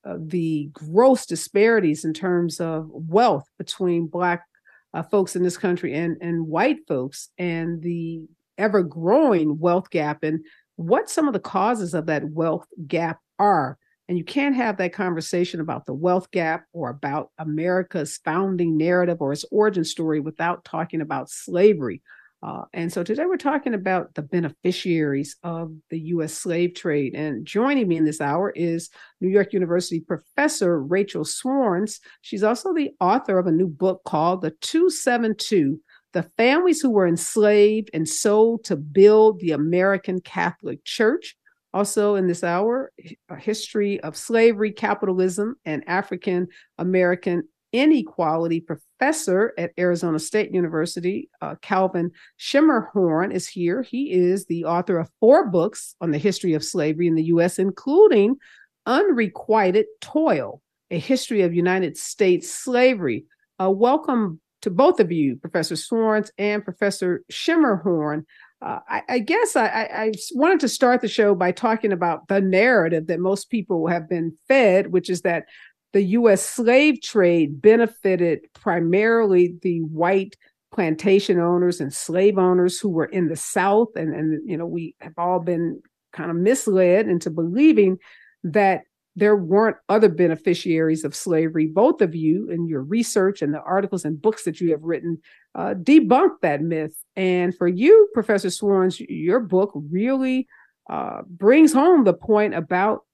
uh, the gross disparities in terms of wealth between black uh, folks in this country and and white folks, and the ever growing wealth gap, and what some of the causes of that wealth gap are. And you can't have that conversation about the wealth gap or about America's founding narrative or its origin story without talking about slavery. Uh, and so today we're talking about the beneficiaries of the U.S. slave trade. And joining me in this hour is New York University professor Rachel Swarns. She's also the author of a new book called The 272 The Families Who Were Enslaved and Sold to Build the American Catholic Church. Also, in this hour, a history of slavery, capitalism, and African American inequality professor at Arizona State University, uh, Calvin Schermerhorn, is here. He is the author of four books on the history of slavery in the U.S., including Unrequited Toil, a history of United States slavery. Uh, welcome to both of you, Professor Swarns and Professor Schermerhorn. Uh, I, I, guess I, I, wanted to start the show by talking about the narrative that most people have been fed, which is that the U.S. slave trade benefited primarily the white plantation owners and slave owners who were in the South. And, and you know, we have all been kind of misled into believing that there weren't other beneficiaries of slavery. Both of you, in your research and the articles and books that you have written, uh, debunk that myth. And for you, Professor Swarns, your book really uh, brings home the point about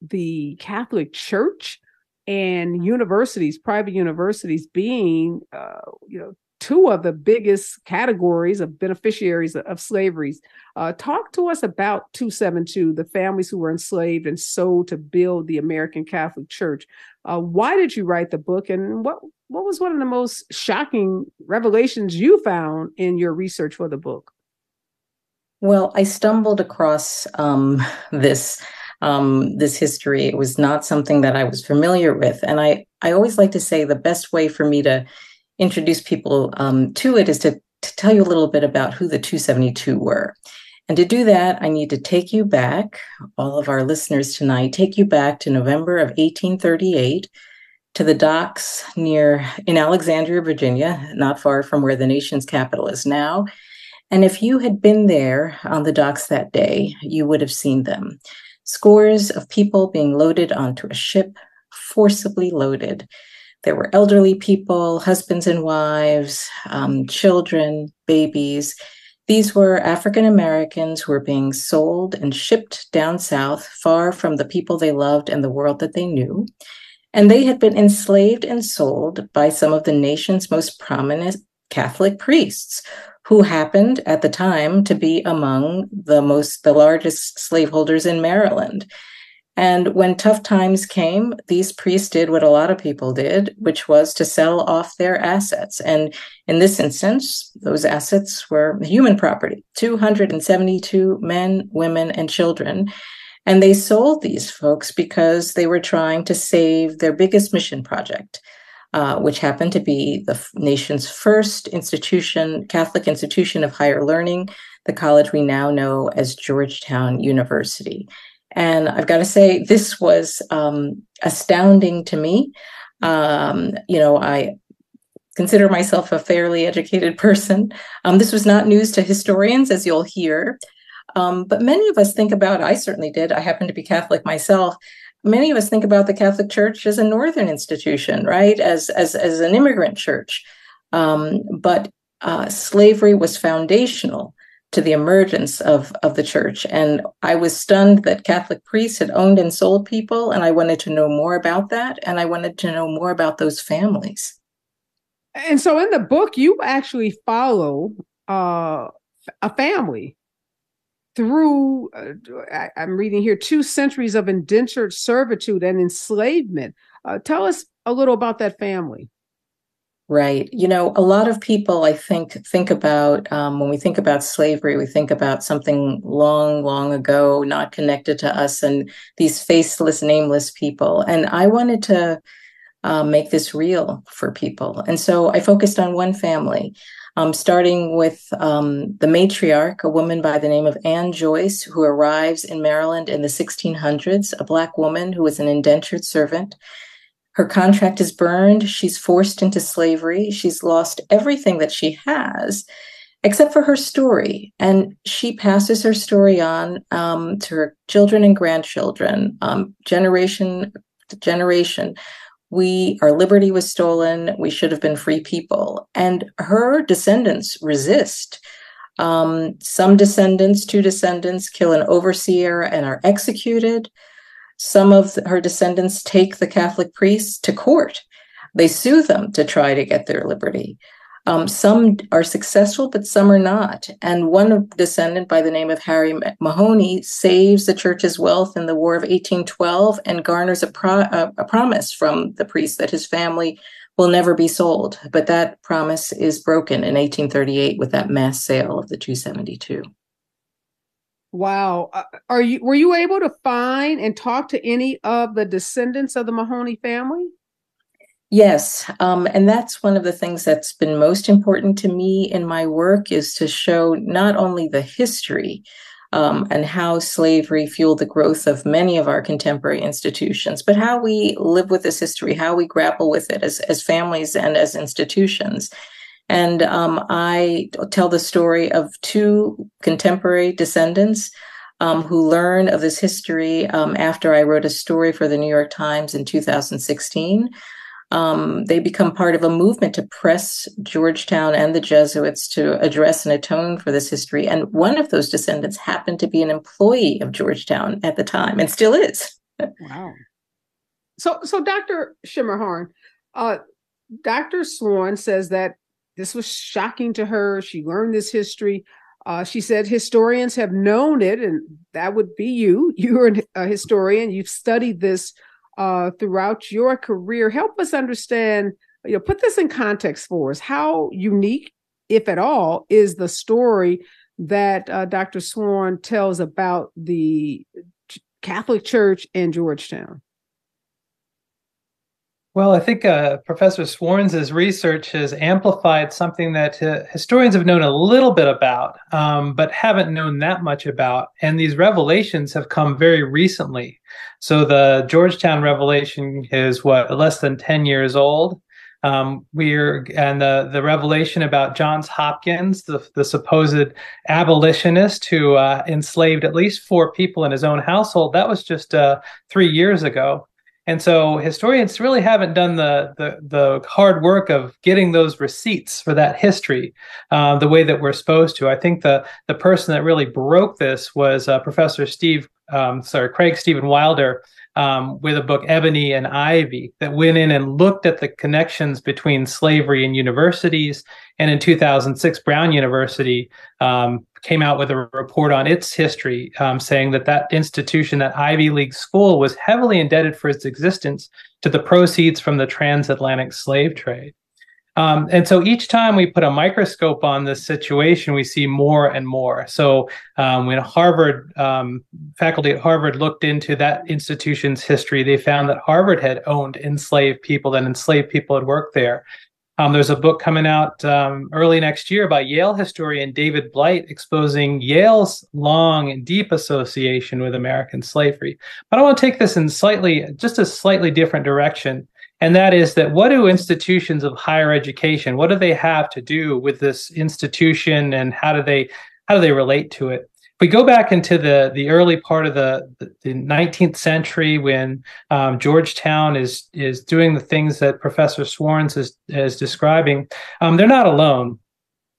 the Catholic Church and universities, private universities being, uh, you know, two of the biggest categories of beneficiaries of, slavery. Uh, talk to us about 272, the families who were enslaved and sold to build the American Catholic Church. Uh, why did you write the book, and what what was one of the most shocking revelations you found in your research for the book? Well, I stumbled across um, [laughs] this um, this history. It was not something that I was familiar with. And I, I always like to say the best way for me to introduce people um, to it is to, to tell you a little bit about who the 272 were. And to do that, I need to take you back, all of our listeners tonight, take you back to November of 1838 to the docks near in Alexandria, Virginia, not far from where the nation's capital is now. And if you had been there on the docks that day, you would have seen them. Scores of people being loaded onto a ship, forcibly loaded. There were elderly people, husbands and wives, um, children, babies. These were African Americans who were being sold and shipped down south, far from the people they loved and the world that they knew. And they had been enslaved and sold by some of the nation's most prominent Catholic priests, who happened at the time to be among the most, the largest slaveholders in Maryland. And when tough times came, these priests did what a lot of people did, which was to sell off their assets. And in this instance, those assets were human property 272 men, women, and children. And they sold these folks because they were trying to save their biggest mission project, uh, which happened to be the nation's first institution, Catholic institution of higher learning, the college we now know as Georgetown University. And I've got to say, this was um, astounding to me. Um, you know, I consider myself a fairly educated [laughs] person. Um, this was not news to historians, as you'll hear. Um, but many of us think about, I certainly did, I happen to be Catholic myself. Many of us think about the Catholic Church as a northern institution, right? As as as an immigrant church. Um, but uh, slavery was foundational to the emergence of, of the church. And I was stunned that Catholic priests had owned and sold people, and I wanted to know more about that. And I wanted to know more about those families. And so in the book, you actually follow uh, a family through, uh, I, am reading here, two centuries of indentured servitude and enslavement. Uh, tell us a little about that family. Right. You know, a lot of people, I think, think about um, when we think about slavery, we think about something long, long ago, not connected to us, and these faceless, nameless people. And I wanted to uh, make this real for people. And so I focused on one family, um, starting with um, the matriarch, a woman by the name of Ann Joice, who arrives in Maryland in the 1600s, a Black woman who was an indentured servant. Her contract is burned. She's forced into slavery. She's lost everything that she has except for her story. And she passes her story on um, to her children and grandchildren, um, generation to generation. We, our liberty was stolen. We should have been free people. And her descendants resist. Um, some descendants, two descendants, kill an overseer and are executed. Some of her descendants take the Catholic priests to court. They sue them to try to get their liberty. Um, some are successful, but some are not. And one descendant by the name of Harry Mahoney saves the church's wealth in the War of 1812 and garners a, pro- a, a promise from the priest that his family will never be sold. But that promise is broken in 1838 with that mass sale of the 272. Wow. Uh, are you were you able to find and talk to any of the descendants of the Mahoney family? Yes, um, and that's one of the things that's been most important to me in my work is to show not only the history um, and how slavery fueled the growth of many of our contemporary institutions, but how we live with this history, how we grapple with it as, as families and as institutions. And um, I tell the story of two contemporary descendants um, who learn of this history um, after I wrote a story for the New York Times in 2016. Um, they become part of a movement to press Georgetown and the Jesuits to address and atone for this history. And one of those descendants happened to be an employee of Georgetown at the time and still is. wow. So, so Dr. Schermerhorn, uh, Dr. Swarns says that this was shocking to her. She learned this history. Uh, she said historians have known it, and that would be you. [laughs] You're a historian. You've studied this uh, throughout your career. Help us understand. You know, put this in context for us. How unique, if at all, is the story that uh, Dr. Swarns tells about the Catholic Church in Georgetown? Well, I think uh, Professor Swarns' research has amplified something that uh, historians have known a little bit about, um, but haven't known that much about. And these revelations have come very recently. So the Georgetown revelation is what less than ten years old. Um, we're and the the revelation about Johns Hopkins, the the supposed abolitionist who uh, enslaved at least four people in his own household, that was just uh, three years ago. And so historians really haven't done the, the, the hard work of getting those receipts for that history uh, the way that we're supposed to. I think the the person that really broke this was uh, Professor Steve, um, sorry, Craig Steven Wilder, um, with a book Ebony and Ivy that went in and looked at the connections between slavery and universities. And in 2006, Brown University um, came out with a report on its history, um, saying that that institution, that Ivy League school, was heavily indebted for its existence to the proceeds from the transatlantic slave trade. Um, and so each time we put a microscope on this situation, we see more and more. So um, when Harvard um, faculty at Harvard looked into that institution's history, they found that Harvard had owned enslaved people, that enslaved people had worked there. Um, there's a book coming out um, early next year by Yale historian David Blight exposing Yale's long and deep association with American slavery. But I want to take this in slightly, just a slightly different direction. And that is that what do institutions of higher education, what do they have to do with this institution and how do they how do they relate to it? If we go back into the the early part of the the 19th century when um, Georgetown is is doing the things that Professor Swarns is is describing, um, they're not alone.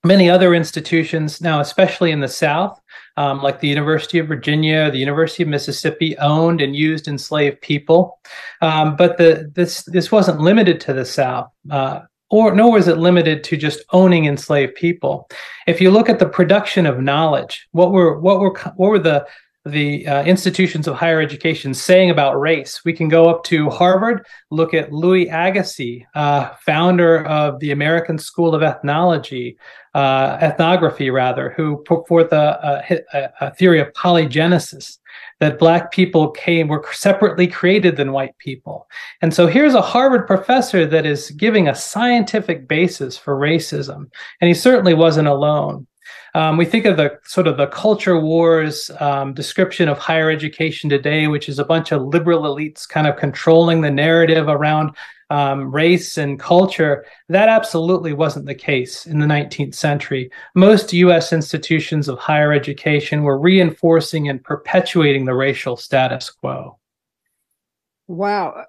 Many other institutions now, especially in the South, um, like the University of Virginia, the University of Mississippi, owned and used enslaved people. Um, but the this this wasn't limited to the South. Uh, or nor was it limited to just owning enslaved people. If you look at the production of knowledge, what were what were what were the the uh, institutions of higher education saying about race. We can go up to Harvard, look at Louis Agassiz, uh, founder of the American School of Ethnology, uh, ethnography rather, who put forth a, a, a theory of polygenesis that black people came were separately created than white people. And so here's a Harvard professor that is giving a scientific basis for racism. And he certainly wasn't alone. Um, we think of the sort of the culture wars um, description of higher education today, which is a bunch of liberal elites kind of controlling the narrative around um, race and culture. That absolutely wasn't the case in the 19th century. Most US institutions of higher education were reinforcing and perpetuating the racial status quo. Wow.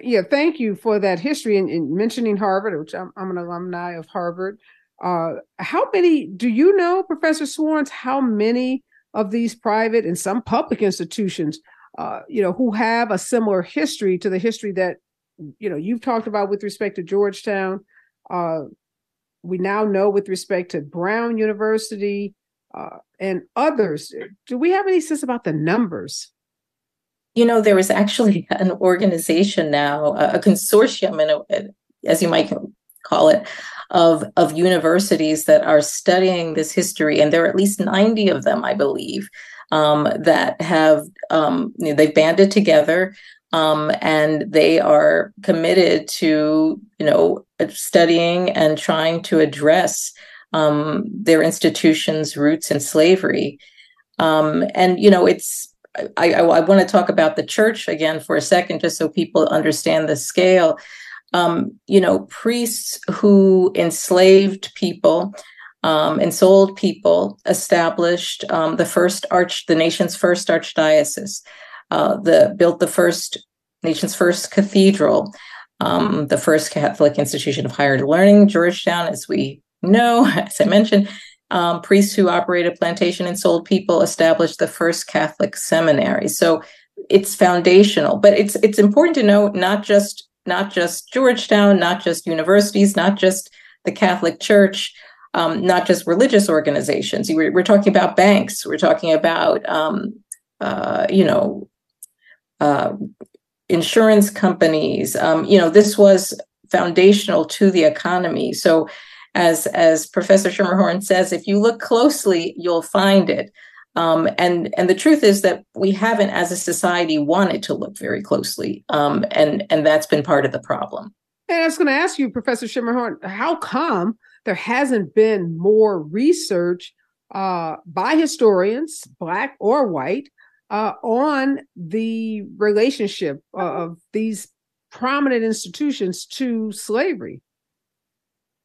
Yeah, thank you for that history and, mentioning Harvard, which I'm, I'm an alumni of Harvard. Uh, how many do you know, Professor Swarns? How many of these private and some public institutions, uh, you know, who have a similar history to the history that you know you've talked about with respect to Georgetown? Uh, we now know with respect to Brown University uh, and others. Do we have any sense about the numbers? You know, there is actually an organization now, a consortium, and as you might call it, of of universities that are studying this history, and there are at least ninety of them, I believe, um, that have um, you know, they've banded together. Um, and they are committed to, you know, studying and trying to address um, their institution's roots in slavery. Um, and you know, it's I, I, I want to talk about the church again for a second, just so people understand the scale um, you know, priests who enslaved people um, and sold people established um, the first arch, the nation's first archdiocese, uh, the built the first nation's first cathedral, um, the first Catholic institution of higher learning, Georgetown, as we know, [laughs] as I mentioned. Um, priests who operated plantation and sold people established the first Catholic seminary. So it's foundational, but it's it's important to note not just not just Georgetown, not just universities, not just the Catholic Church, um, not just religious organizations. We're, we're, talking about banks. We're talking about, um, uh, you know, uh, insurance companies. Um, you know, this was foundational to the economy. So, as as Professor Schermerhorn says, if you look closely, you'll find it. Um, and and the truth is that we haven't, as a society, wanted to look very closely, um, and and that's been part of the problem. And I was going to ask you, Professor Schermerhorn, how come there hasn't been more research uh, by historians, black or white, uh, on the relationship of these prominent institutions to slavery?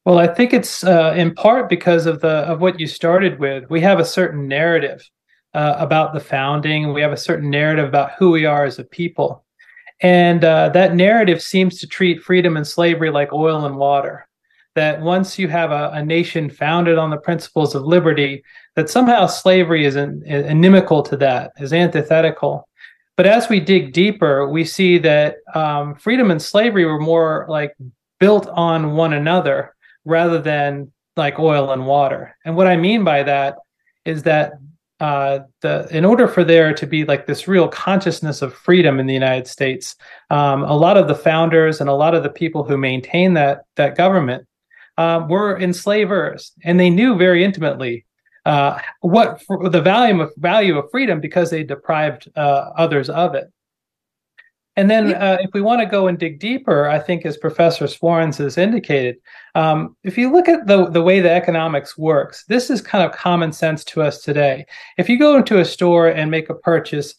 Well, I think it's uh, in part because of the of what you started with. We have a certain narrative uh, about the founding. We have a certain narrative about who we are as a people, and uh, that narrative seems to treat freedom and slavery like oil and water. That once you have a, a nation founded on the principles of liberty, that somehow slavery is an, inimical to that, is antithetical. But as we dig deeper, we see that um, freedom and slavery were more like built on one another rather than like oil and water. And what I mean by that is that uh, the in order for there to be like this real consciousness of freedom in the United States, um, a lot of the founders and a lot of the people who maintain that that government uh, were enslavers, and they knew very intimately uh, what the value of value of freedom because they deprived uh, others of it. And then, uh, if we want to go and dig deeper, I think, as Professor Swarns has indicated, um, if you look at the, the way the economics works, this is kind of common sense to us today. If you go into a store and make a purchase,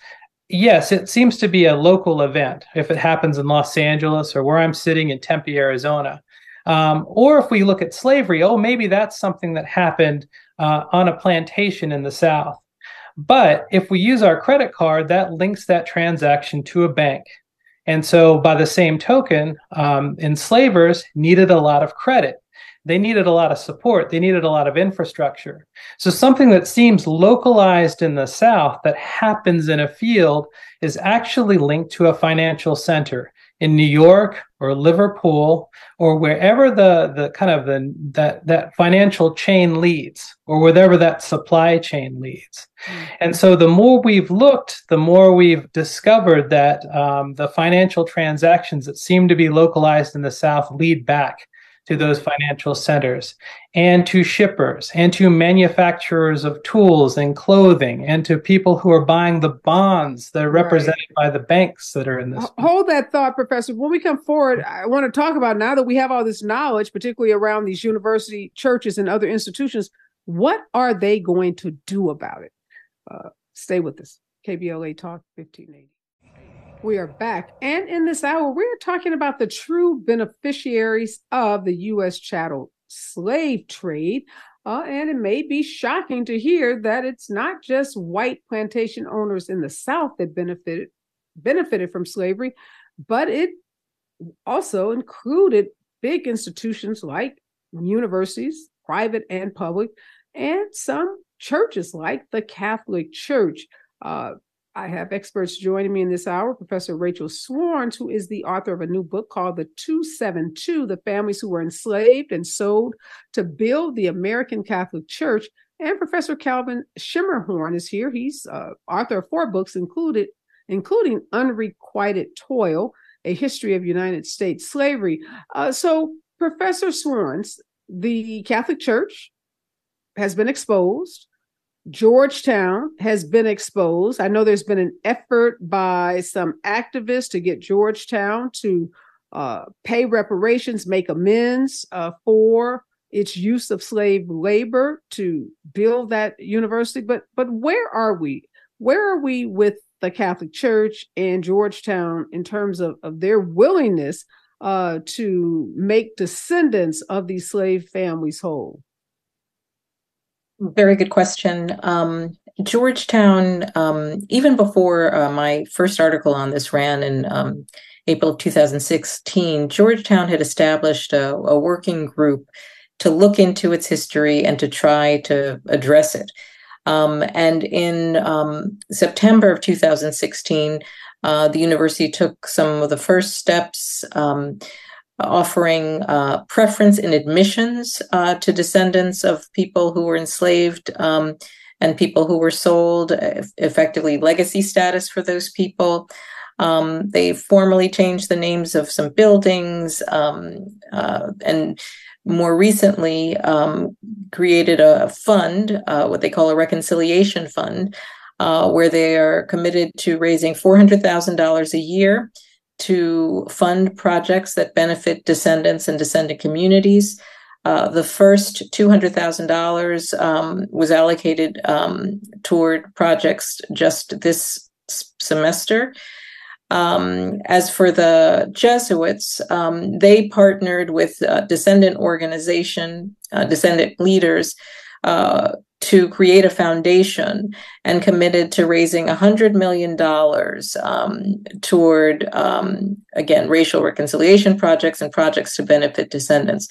yes, it seems to be a local event if it happens in Los Angeles or where I'm sitting in Tempe, Arizona. Um, or if we look at slavery, oh, maybe that's something that happened uh, on a plantation in the South. But if we use our credit card, that links that transaction to a bank. And so, by the same token, um, enslavers needed a lot of credit. They needed a lot of support. They needed a lot of infrastructure. So, something that seems localized in the South that happens in a field is actually linked to a financial center in New York or Liverpool or wherever the the kind of the that that financial chain leads or wherever that supply chain leads. Mm-hmm. And so the more we've looked, the more we've discovered that um, the financial transactions that seem to be localized in the South lead back to those financial centers and to shippers and to manufacturers of tools and clothing and to people who are buying the bonds that are represented right. by the banks that are in this. Hold that thought, Professor. When we come forward, I want to talk about now that we have all this knowledge, particularly around these university churches and other institutions, what are they going to do about it? Uh, stay with us. KBLA Talk 1580. We are back. And in this hour, we're talking about the true beneficiaries of the U.S. chattel slave trade. Uh, and it may be shocking to hear that it's not just white plantation owners in the South that benefited benefited from slavery, but it also included big institutions like universities, private and public, and some churches like the Catholic Church. Uh, I have experts joining me in this hour Professor Rachel Swarns, who is the author of a new book called The 272 The Families Who Were Enslaved and Sold to Build the American Catholic Church. And Professor Calvin Schermerhorn is here. He's uh, author of four books, included, including Unrequited Toil, A History of United States Slavery. Uh, so, Professor Swarns, the Catholic Church has been exposed Georgetown has been exposed. I know there's been an effort by some activists to get Georgetown to uh, pay reparations, make amends uh, for its use of slave labor to build that university. But but where are we? Where are we with the Catholic Church and Georgetown in terms of, of their willingness uh, to make descendants of these slave families whole? Very good question. Um, Georgetown, um, even before uh, my first article on this ran in um, April of 2016, Georgetown had established a, a, working group to look into its history and to try to address it. Um, and in um, September of 2016, uh, the university took some of the first steps um, offering uh, preference in admissions uh, to descendants of people who were enslaved um, and people who were sold, effectively legacy status for those people. Um, they formally changed the names of some buildings um, uh, and more recently um, created a fund, uh, what they call a reconciliation fund, uh, where they are committed to raising $400,000 a year to fund projects that benefit descendants and descendant communities. Uh, the first $200,000 um, was allocated um, toward projects just this semester. Um, as for the Jesuits, um, they partnered with descendant organization, uh, descendant leaders, uh, to create a foundation and committed to raising $100 million um, toward, um, again, racial reconciliation projects and projects to benefit descendants.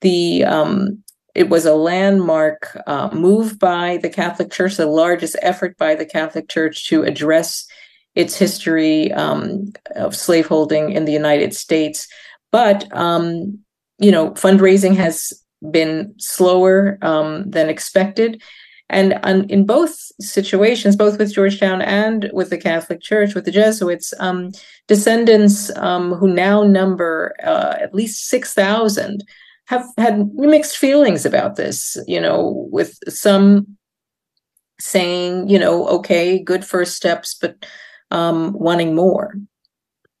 The um, it was a landmark uh, move by the Catholic Church, the largest effort by the Catholic Church to address its history um, of slaveholding in the United States. But um, you know, fundraising has been slower um, than expected. And in both situations, both with Georgetown and with the Catholic Church, with the Jesuits, um, descendants um, who now number uh, at least 6,000 have had mixed feelings about this, you know, with some saying, you know, okay, good first steps, but um, wanting more.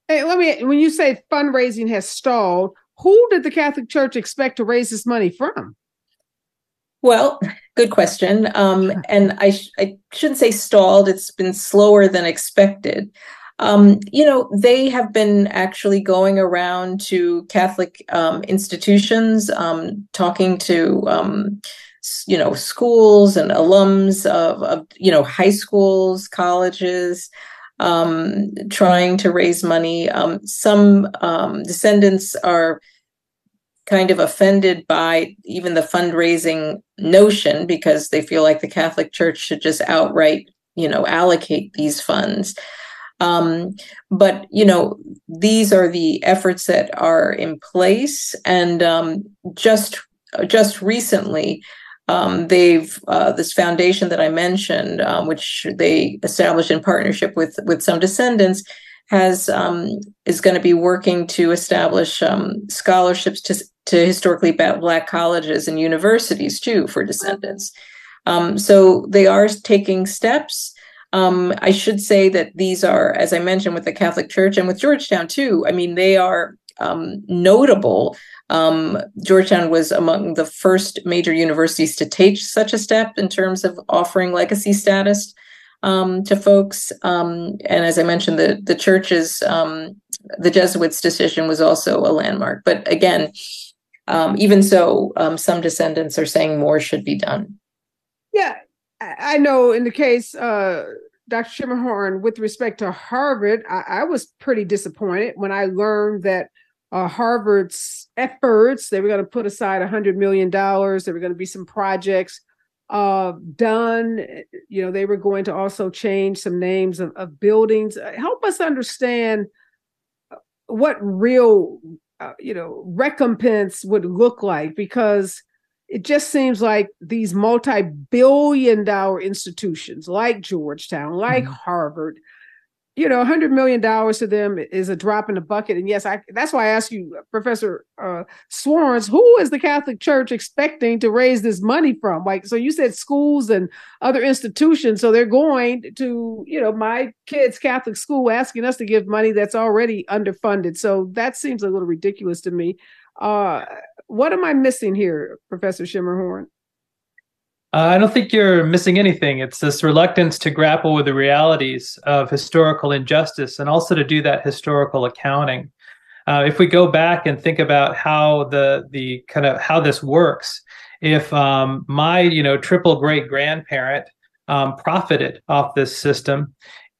Hey, let me, when you say fundraising has stalled, who did the Catholic Church expect to raise this money from? Well, good question. Um, and I, sh- I shouldn't say stalled, it's been slower than expected. Um, you know, they have been actually going around to Catholic um, institutions, um, talking to, um, you know, schools and alums of, of, you know, high schools, colleges, um, trying to raise money. Um, some um, descendants are kind of offended by even the fundraising notion because they feel like the Catholic Church should just outright, you know, allocate these funds. Um, but you know, these are the efforts that are in place, and um, just just recently, um, they've uh, this foundation that I mentioned, um, which they established in partnership with with some descendants, has um, is going to be working to establish um, scholarships to to historically black colleges and universities too for descendants. Um, so they are taking steps. Um, I should say that these are, as I mentioned, with the Catholic Church and with Georgetown too. I mean, they are notable um, Georgetown was among the first major universities to take such a step in terms of offering legacy status um, to folks. Um, and as I mentioned, the the church's um, the Jesuits' decision was also a landmark. But again, um, even so, um, some descendants are saying more should be done. Yeah, I know. In the case. Uh... Dr. Schermerhorn, with respect to Harvard, I, I was pretty disappointed when I learned that uh, Harvard's efforts. They were going to put aside $100 million. There were going to be some projects uh, done. You know, they were going to also change some names of, of buildings. Uh, help us understand uh, what real, uh, you know, recompense would look like because it just seems like these multi-billion dollar institutions like Georgetown, like mm-hmm. Harvard, you know, $100 million to them is a drop in the bucket. And yes, I, that's why I ask you, Professor uh, Swarns, who is the Catholic Church expecting to raise this money from? Like, so you said schools and other institutions. So they're going to, you know, my kid's Catholic school asking us to give money that's already underfunded. So that seems a little ridiculous to me. Uh, what am I missing here, Professor Schermerhorn? Uh, I don't think you're missing anything. It's this reluctance to grapple with the realities of historical injustice and also to do that historical accounting. Uh, if we go back and think about how the the kind of how this works, if um, my you know triple great grandparent um, profited off this system,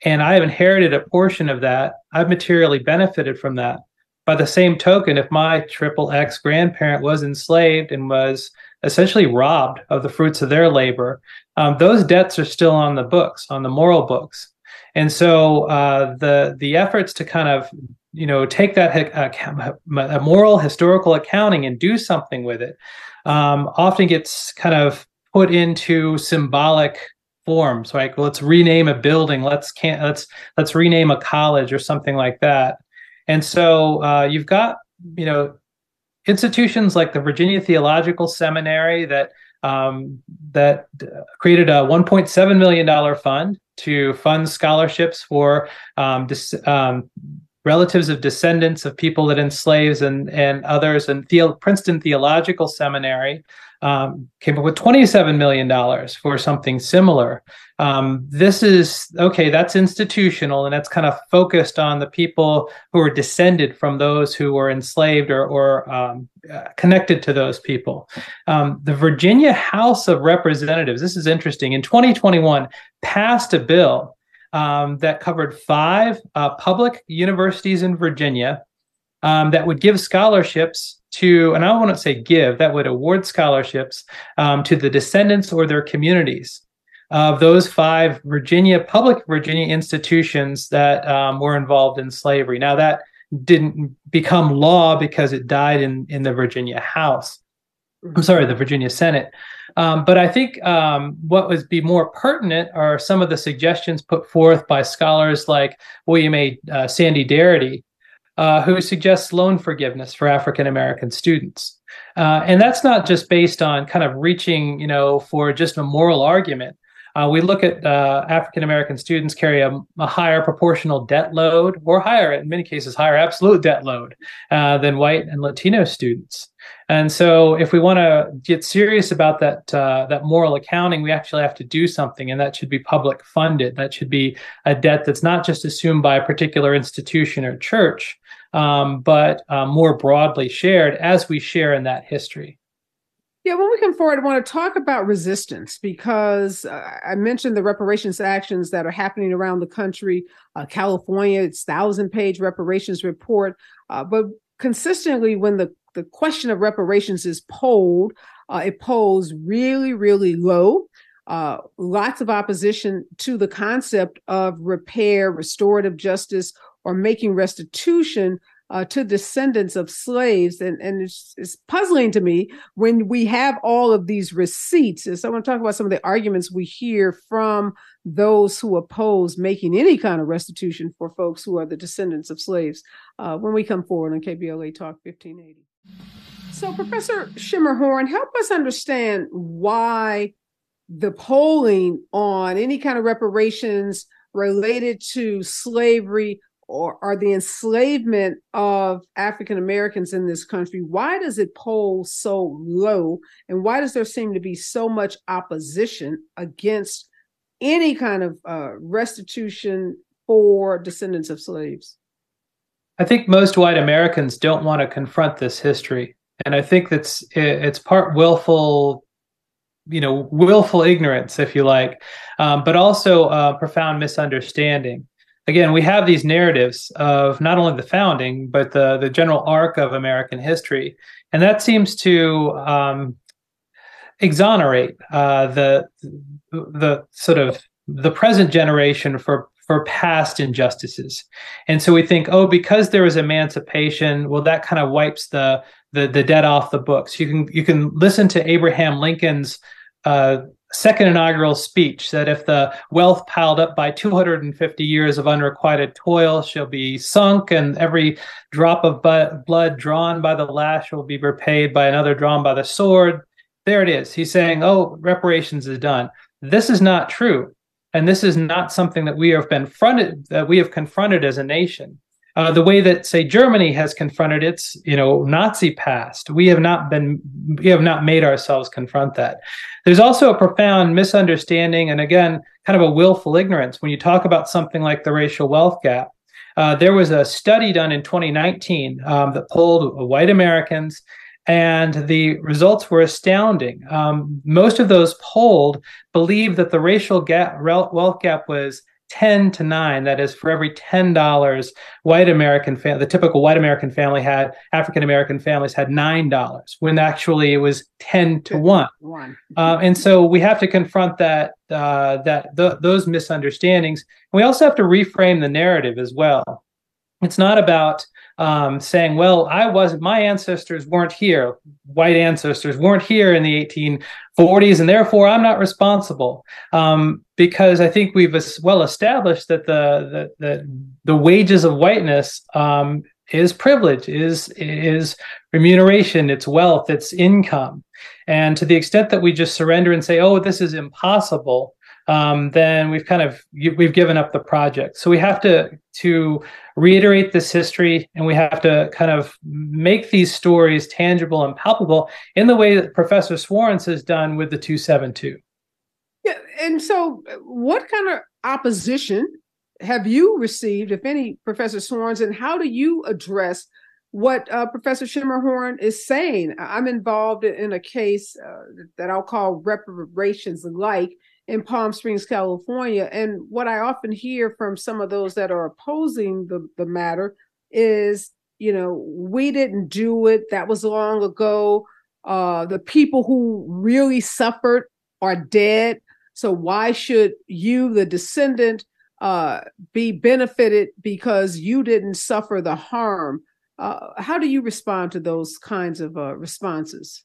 and I have inherited a portion of that, I've materially benefited from that. By the same token, if my triple X grandparent was enslaved and was essentially robbed of the fruits of their labor, um, those debts are still on the books, on the moral books. And so uh, the the efforts to kind of you know take that uh, moral historical accounting and do something with it um, often gets kind of put into symbolic forms like let's rename a building let's can't let's let's rename a college or something like that and so uh, you've got you know institutions like the Virginia Theological Seminary that um, that created a 1.7 million dollar fund to fund scholarships for um, dis- um, relatives of descendants of people that enslaved and and others, and the- Princeton Theological Seminary um, came up with $27 million for something similar. Um, this is okay, that's institutional and that's kind of focused on the people who are descended from those who were enslaved or, or um, uh, connected to those people. Um, the Virginia House of Representatives, this is interesting, in 2021 passed a bill um, that covered five uh, public universities in Virginia um, that would give scholarships to, and I want to say give, that would award scholarships um, to the descendants or their communities of those five Virginia public Virginia institutions that um, were involved in slavery. Now that didn't become law because it died in in the Virginia House. I'm sorry, the Virginia Senate. Um, but I think um, what would be more pertinent are some of the suggestions put forth by scholars like William A. Uh, Sandy Darity, uh, who suggests loan forgiveness for African American students. Uh, and that's not just based on kind of reaching, you know, for just a moral argument. Uh, we look at uh, African American students carry a, a, higher proportional debt load, or higher, in many cases, higher absolute debt load uh, than white and Latino students. And so, if we want to get serious about that uh, that moral accounting, we actually have to do something, and that should be public funded. That should be a debt that's not just assumed by a particular institution or church, um, but uh, more broadly shared as we share in that history. Yeah, when we come forward, I want to talk about resistance because uh, I mentioned the reparations actions that are happening around the country. Uh, California, its thousand page reparations report. Uh, but consistently, when the, the question of reparations is polled, uh, it polls really, really low. Uh, lots of opposition to the concept of repair, restorative justice, or making restitution uh, to descendants of slaves. And, and it's, it's, puzzling to me when we have all of these receipts. And so I want to talk about some of the arguments we hear from those who oppose making any kind of restitution for folks who are the descendants of slaves uh, when we come forward on KBLA Talk 1580. So, Professor Schermerhorn, help us understand why the polling on any kind of reparations related to slavery or, or the enslavement of African Americans in this country, why does it poll so low? And why does there seem to be so much opposition against any kind of uh, restitution for descendants of slaves? I think most white Americans don't want to confront this history. And I think that's it's part willful you know willful ignorance if you like um, but also profound misunderstanding again, we have these narratives of not only the founding, but the, the general arc of American history. And that seems to um, exonerate uh, the, the sort of the present generation for for past injustices. And so we think, oh, because there was emancipation, well, that kind of wipes the the, the debt off the books. You can you can listen to Abraham Lincoln's uh, second inaugural speech that if the wealth piled up by 250 years of unrequited toil shall be sunk, and every drop of blood drawn by the lash will be repaid by another drawn by the sword. There it is. He's saying, oh, reparations is done. This is not true. And this is not something that we have been fronted, that we have confronted as a nation. Uh, the way that say Germany has confronted its you know Nazi past. We have not been we have not made ourselves confront that. There's also a profound misunderstanding and again kind of a willful ignorance when you talk about something like the racial wealth gap. Uh, there was a study done in 2019 um, that polled white Americans, and the results were astounding. Um, most of those polled believed that the racial gap, wealth gap was 10 to 9 that is for every $10 white american family the typical white american family had african american families had $9 when actually it was 10 to 1 one. Uh, and so we have to confront that uh, that the, those misunderstandings we also have to reframe the narrative as well it's not about um, saying, well, I was my ancestors weren't here, white ancestors weren't here in the 1840s, and therefore I'm not responsible. Um, because I think we've well established that the the the, the wages of whiteness um, is privilege, is is remuneration, it's wealth, it's income. And to the extent that we just surrender and say, "Oh, this is impossible," um, then we've kind of we've given up the project. So we have to to reiterate this history, and we have to kind of make these stories tangible and palpable in the way that Professor Swarns has done with the 272. Yeah, and so what kind of opposition have you received, if any, Professor Swarns, and how do you address what uh, Professor Schermerhorn is saying? I'm involved in a case uh, that I'll call reparations like in Palm Springs, California. And what I often hear from some of those that are opposing the, the matter is, you know, we didn't do it. That was long ago. Uh, the people who really suffered are dead. So why should you, the descendant, uh, be benefited because you didn't suffer the harm? Uh, how do you respond to those kinds of uh, responses?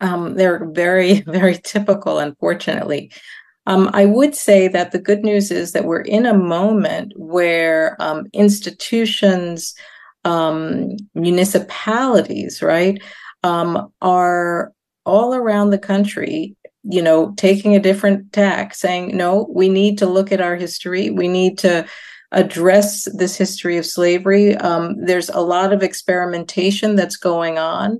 Um, they're very, [laughs] very typical, unfortunately. Um, I would say that the good news is that we're in a moment where um, institutions, um, municipalities, right, um, are all around the country, you know, taking a different tack, saying, no, we need to look at our history. We need to address this history of slavery. Um, there's a lot of experimentation that's going on.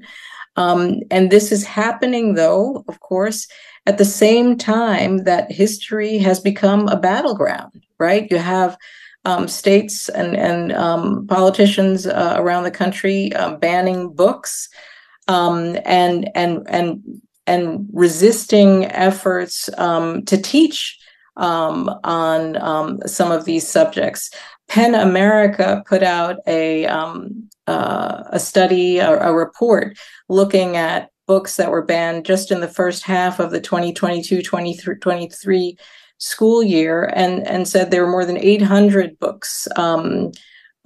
Um, and this is happening, though, of course, at the same time that history has become a battleground, right? You have um, states and, and um, politicians uh, around the country uh, banning books um, and, and, and, and resisting efforts um, to teach um, on um, some of these subjects. PEN America put out a um, uh, a study, a, a, report looking at books that were banned just in the first half of the 2022-2023 school year, and and said there were more than 800 books. Um,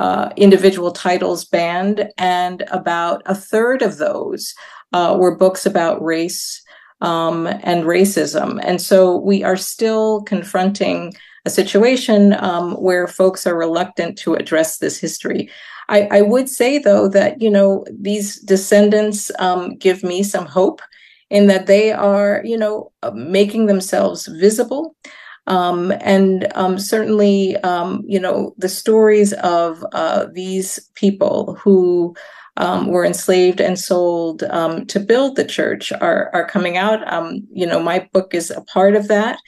uh, individual titles banned, and about a third of those uh, were books about race um, and racism. And so we are still confronting a situation um, where folks are reluctant to address this history. I, I, would say, though, that you know these descendants um, give me some hope in that they are, you know, uh, making themselves visible. Um, and um, certainly, um, you know, the stories of uh, these people who um, were enslaved and sold um, to build the church are are coming out. Um, you know, my book is a part of that,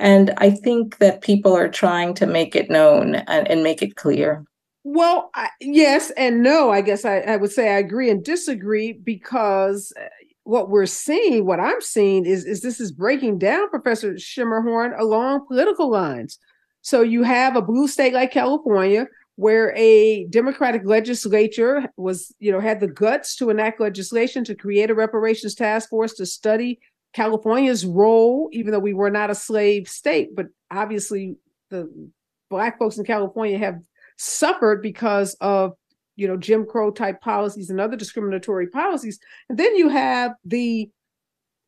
and I think that people are trying to make it known and, and make it clear. Well, I, yes and no. I guess I, I would say I agree and disagree because uh, what we're seeing, what I'm seeing, is is this is breaking down Professor Schermerhorn along political lines. So you have a blue state like California where a Democratic legislature was, you know, had the guts to enact legislation to create a reparations task force to study California's role, even though we were not a slave state. But obviously, the Black folks in California have suffered because of, you know, Jim Crow type policies and other discriminatory policies. And then you have the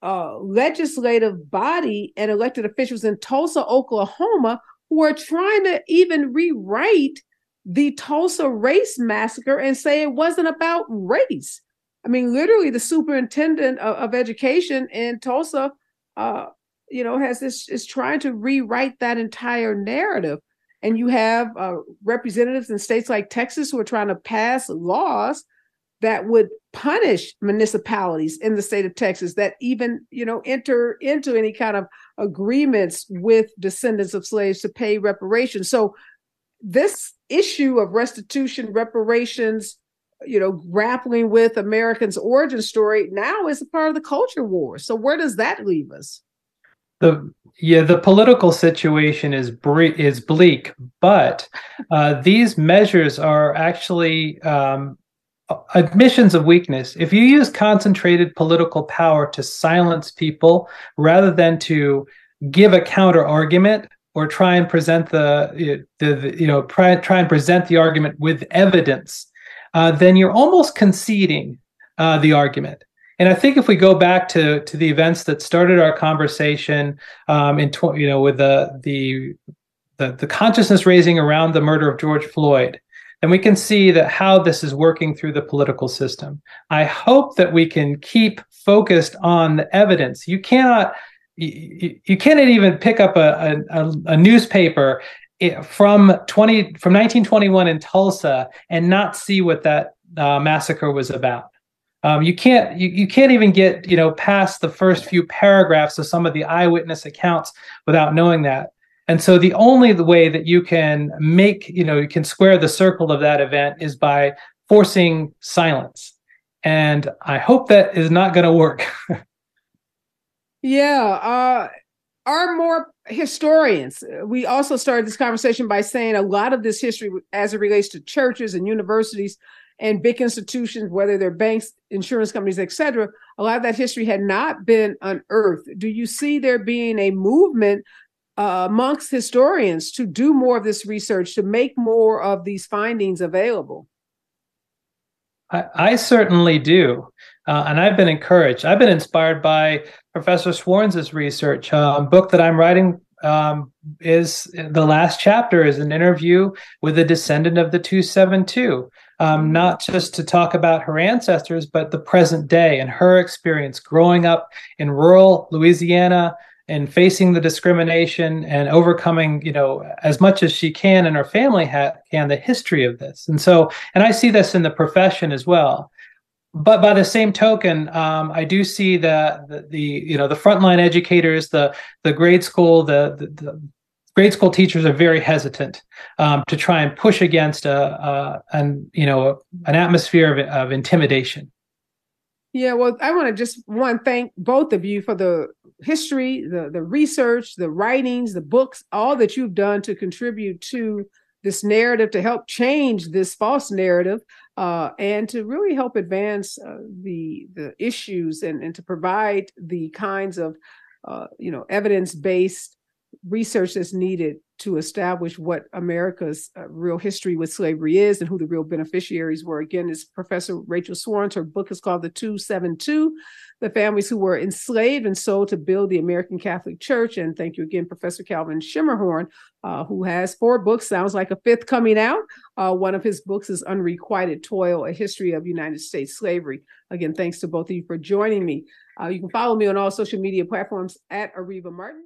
uh, legislative body and elected officials in Tulsa, Oklahoma, who are trying to even rewrite the Tulsa race massacre and say it wasn't about race. I mean, literally, the superintendent of, of education in Tulsa, uh, you know, has this is trying to rewrite that entire narrative. And you have uh, representatives in states like Texas who are trying to pass laws that would punish municipalities in the state of Texas that even, you know, enter into any kind of agreements with descendants of slaves to pay reparations. So this issue of restitution, reparations, you know, grappling with Americans' origin story now is a part of the culture war. So where does that leave us? The yeah, the political situation is bre- is bleak, but uh, these measures are actually um, admissions of weakness. If you use concentrated political power to silence people rather than to give a counter argument, or try and present the, the, the you know try, try and present the argument with evidence, uh, then you're almost conceding uh, the argument. And I think if we go back to to the events that started our conversation um, in tw- you know with the the the, the consciousness raising around the murder of George Floyd, And we can see that how this is working through the political system. I hope that we can keep focused on the evidence. You cannot you, you cannot even pick up a, a, a newspaper from 20 from 1921 in Tulsa and not see what that uh, massacre was about. Um, you can't you, you can't even get you know past the first few paragraphs of some of the eyewitness accounts without knowing that. And so the only way that you can make you know you can square the circle of that event is by forcing silence. And I hope that is not going to work. [laughs] yeah, uh, are more historians. We also started this conversation by saying a lot of this history, as it relates to churches and universities and big institutions, whether they're banks, insurance companies, etc., a lot of that history had not been unearthed. Do you see there being a movement uh, amongst historians to do more of this research, to make more of these findings available? I, I certainly do. Uh, and I've been encouraged. I've been inspired by Professor Swarns' research. A book that I'm writing um, is the last chapter is an interview with a descendant of the 272, um, not just to talk about her ancestors, but the present day and her experience growing up in rural Louisiana and facing the discrimination and overcoming, you know, as much as she can and her family ha- can the history of this. And so, and I see this in the profession as well but by the same token, um, I do see the, the, the you know the frontline educators, the the grade school, the, the, the grade school teachers are very hesitant um, to try and push against a, a an you know an atmosphere of, of intimidation. Yeah, well, I want to just one thank both of you for the history, the the research, the writings, the books, all that you've done to contribute to this narrative to help change this false narrative uh, and to really help advance uh, the the issues and, and to provide the kinds of uh, you know evidence based research that's needed to establish what America's uh, real history with slavery is and who the real beneficiaries were. Again, is Professor Rachel Swarns. Her book is called The 272 The Families Who Were Enslaved and Sold to Build the American Catholic Church. And thank you again, Professor Calvin Schermerhorn, uh, who has four books, sounds like a fifth coming out. Uh, one of his books is Unrequited Toil, A History of United States Slavery. Again, thanks to both of you for joining me. Uh, you can follow me on all social media platforms at Areva Martin.